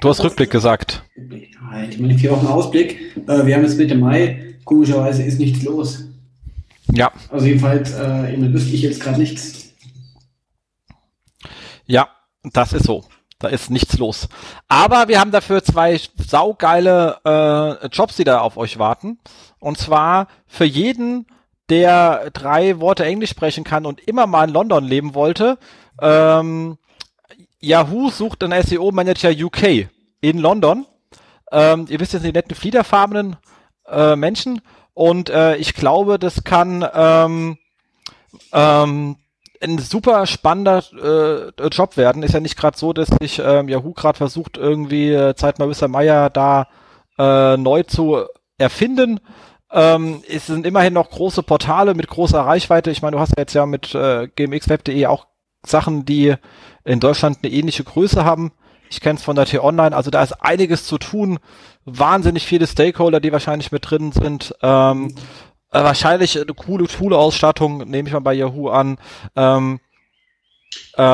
Du hast Rückblick gesagt. Halt, ich meine, vier Wochen Ausblick. Äh, wir haben jetzt Mitte Mai. Komischerweise ist nichts los. Ja. Also jedenfalls, äh, wüsste ich jetzt gerade nichts. Ja, das ist so. Da ist nichts los. Aber wir haben dafür zwei saugeile äh, Jobs, die da auf euch warten. Und zwar für jeden, der drei Worte Englisch sprechen kann und immer mal in London leben wollte. Ähm, Yahoo sucht einen SEO-Manager UK in London. Ähm, ihr wisst jetzt die netten fliederfarbenen äh, Menschen. Und äh, ich glaube, das kann ähm, ähm, ein super spannender äh, Job werden. Ist ja nicht gerade so, dass sich ähm, Yahoo gerade versucht, irgendwie äh, Zeit mal Mr. Meyer da äh, neu zu erfinden. Ähm, es sind immerhin noch große Portale mit großer Reichweite. Ich meine, du hast ja jetzt ja mit äh, gmxweb.de auch Sachen, die in Deutschland eine ähnliche Größe haben. Ich kenne es von der T-Online, also da ist einiges zu tun. Wahnsinnig viele Stakeholder, die wahrscheinlich mit drin sind. Ähm, äh, wahrscheinlich eine coole Tool-Ausstattung, nehme ich mal bei Yahoo an. Ähm, ähm,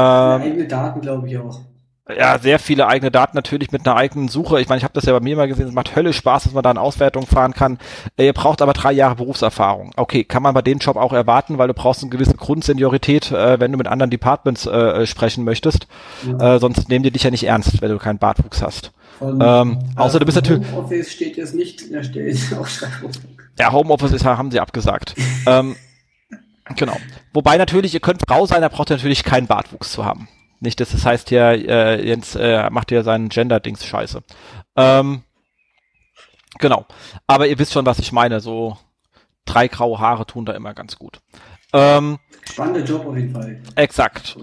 eigene Daten, glaube ich auch. Ja, sehr viele eigene Daten natürlich mit einer eigenen Suche. Ich meine, ich habe das ja bei mir mal gesehen, es macht Hölle Spaß, dass man da eine Auswertung fahren kann. Äh, ihr braucht aber drei Jahre Berufserfahrung. Okay, kann man bei dem Job auch erwarten, weil du brauchst eine gewisse Grundseniorität, äh, wenn du mit anderen Departments äh, sprechen möchtest. Ja. Äh, sonst nehmen die dich ja nicht ernst, wenn du keinen Bartwuchs hast. Und, ähm, außer du bist natürlich. Homeoffice steht jetzt nicht in der Stellenausschreibung. Ja, Homeoffice ist, haben sie abgesagt. ähm, genau. Wobei natürlich, ihr könnt Frau sein, da braucht ihr natürlich keinen Bartwuchs zu haben. Nicht, dass das heißt ja, äh, Jens äh, macht ja seinen Gender-Dings scheiße. Ähm, genau. Aber ihr wisst schon, was ich meine. So drei graue Haare tun da immer ganz gut. Ähm, Spannender Job auf jeden Fall. Exakt.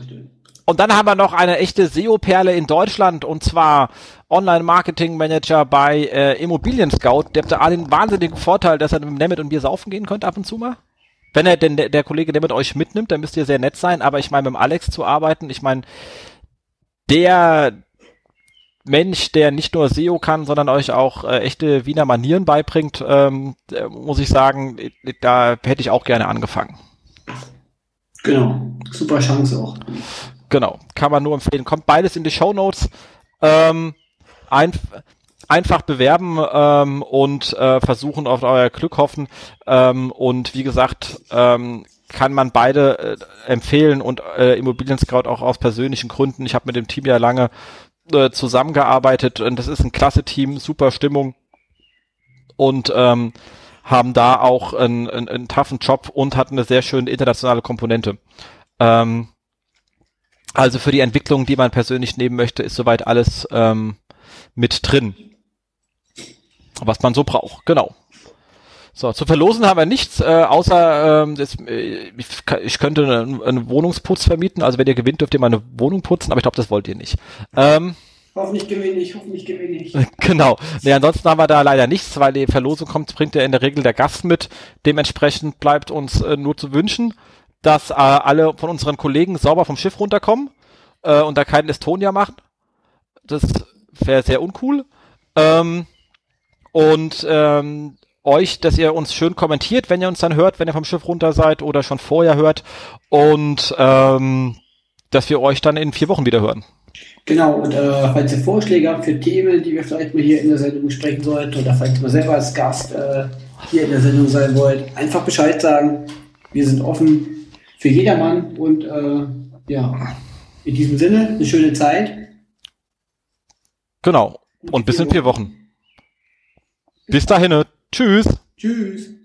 Und dann haben wir noch eine echte SEO-Perle in Deutschland und zwar Online-Marketing-Manager bei äh, Immobilien Scout. Der hat da den wahnsinnigen Vorteil, dass er mit Nemeth und Bier saufen gehen könnte ab und zu mal. Wenn er denn der, der Kollege, der mit euch mitnimmt, dann müsst ihr sehr nett sein. Aber ich meine, mit dem Alex zu arbeiten, ich meine, der Mensch, der nicht nur SEO kann, sondern euch auch äh, echte Wiener Manieren beibringt, ähm, muss ich sagen, da hätte ich auch gerne angefangen. Genau, super Chance auch. Genau, kann man nur empfehlen. Kommt beides in die Show Notes. Ähm, ein, einfach bewerben ähm, und äh, versuchen auf euer Glück hoffen. Ähm, und wie gesagt, ähm, kann man beide äh, empfehlen und äh, Immobilien Scout auch aus persönlichen Gründen. Ich habe mit dem Team ja lange äh, zusammengearbeitet und das ist ein klasse Team, super Stimmung und ähm, haben da auch einen, einen, einen toughen Job und hatten eine sehr schöne internationale Komponente. Ähm, also für die Entwicklung, die man persönlich nehmen möchte, ist soweit alles ähm, mit drin was man so braucht. Genau. So, zu verlosen haben wir nichts, äh, außer ähm, das, äh, ich, ich könnte einen, einen Wohnungsputz vermieten. Also wenn ihr gewinnt, dürft ihr mal eine Wohnung putzen, aber ich glaube, das wollt ihr nicht. Ähm, Hoffentlich gewinne ich, hoffentlich gewinne ich. Genau. Nee, ansonsten haben wir da leider nichts, weil die Verlosung kommt, bringt ja in der Regel der Gast mit. Dementsprechend bleibt uns äh, nur zu wünschen, dass äh, alle von unseren Kollegen sauber vom Schiff runterkommen äh, und da keinen Estonia machen. Das wäre sehr uncool. Ähm, und ähm, euch, dass ihr uns schön kommentiert, wenn ihr uns dann hört, wenn ihr vom Schiff runter seid oder schon vorher hört und ähm, dass wir euch dann in vier Wochen wieder hören. Genau, und äh, falls ihr Vorschläge habt für Themen, die wir vielleicht mal hier in der Sendung besprechen sollten oder falls ihr mal selber als Gast äh, hier in der Sendung sein wollt, einfach Bescheid sagen. Wir sind offen für jedermann und äh, ja, in diesem Sinne eine schöne Zeit. Genau, und bis in vier Wochen. Bis dahin. Tschüss. Tschüss.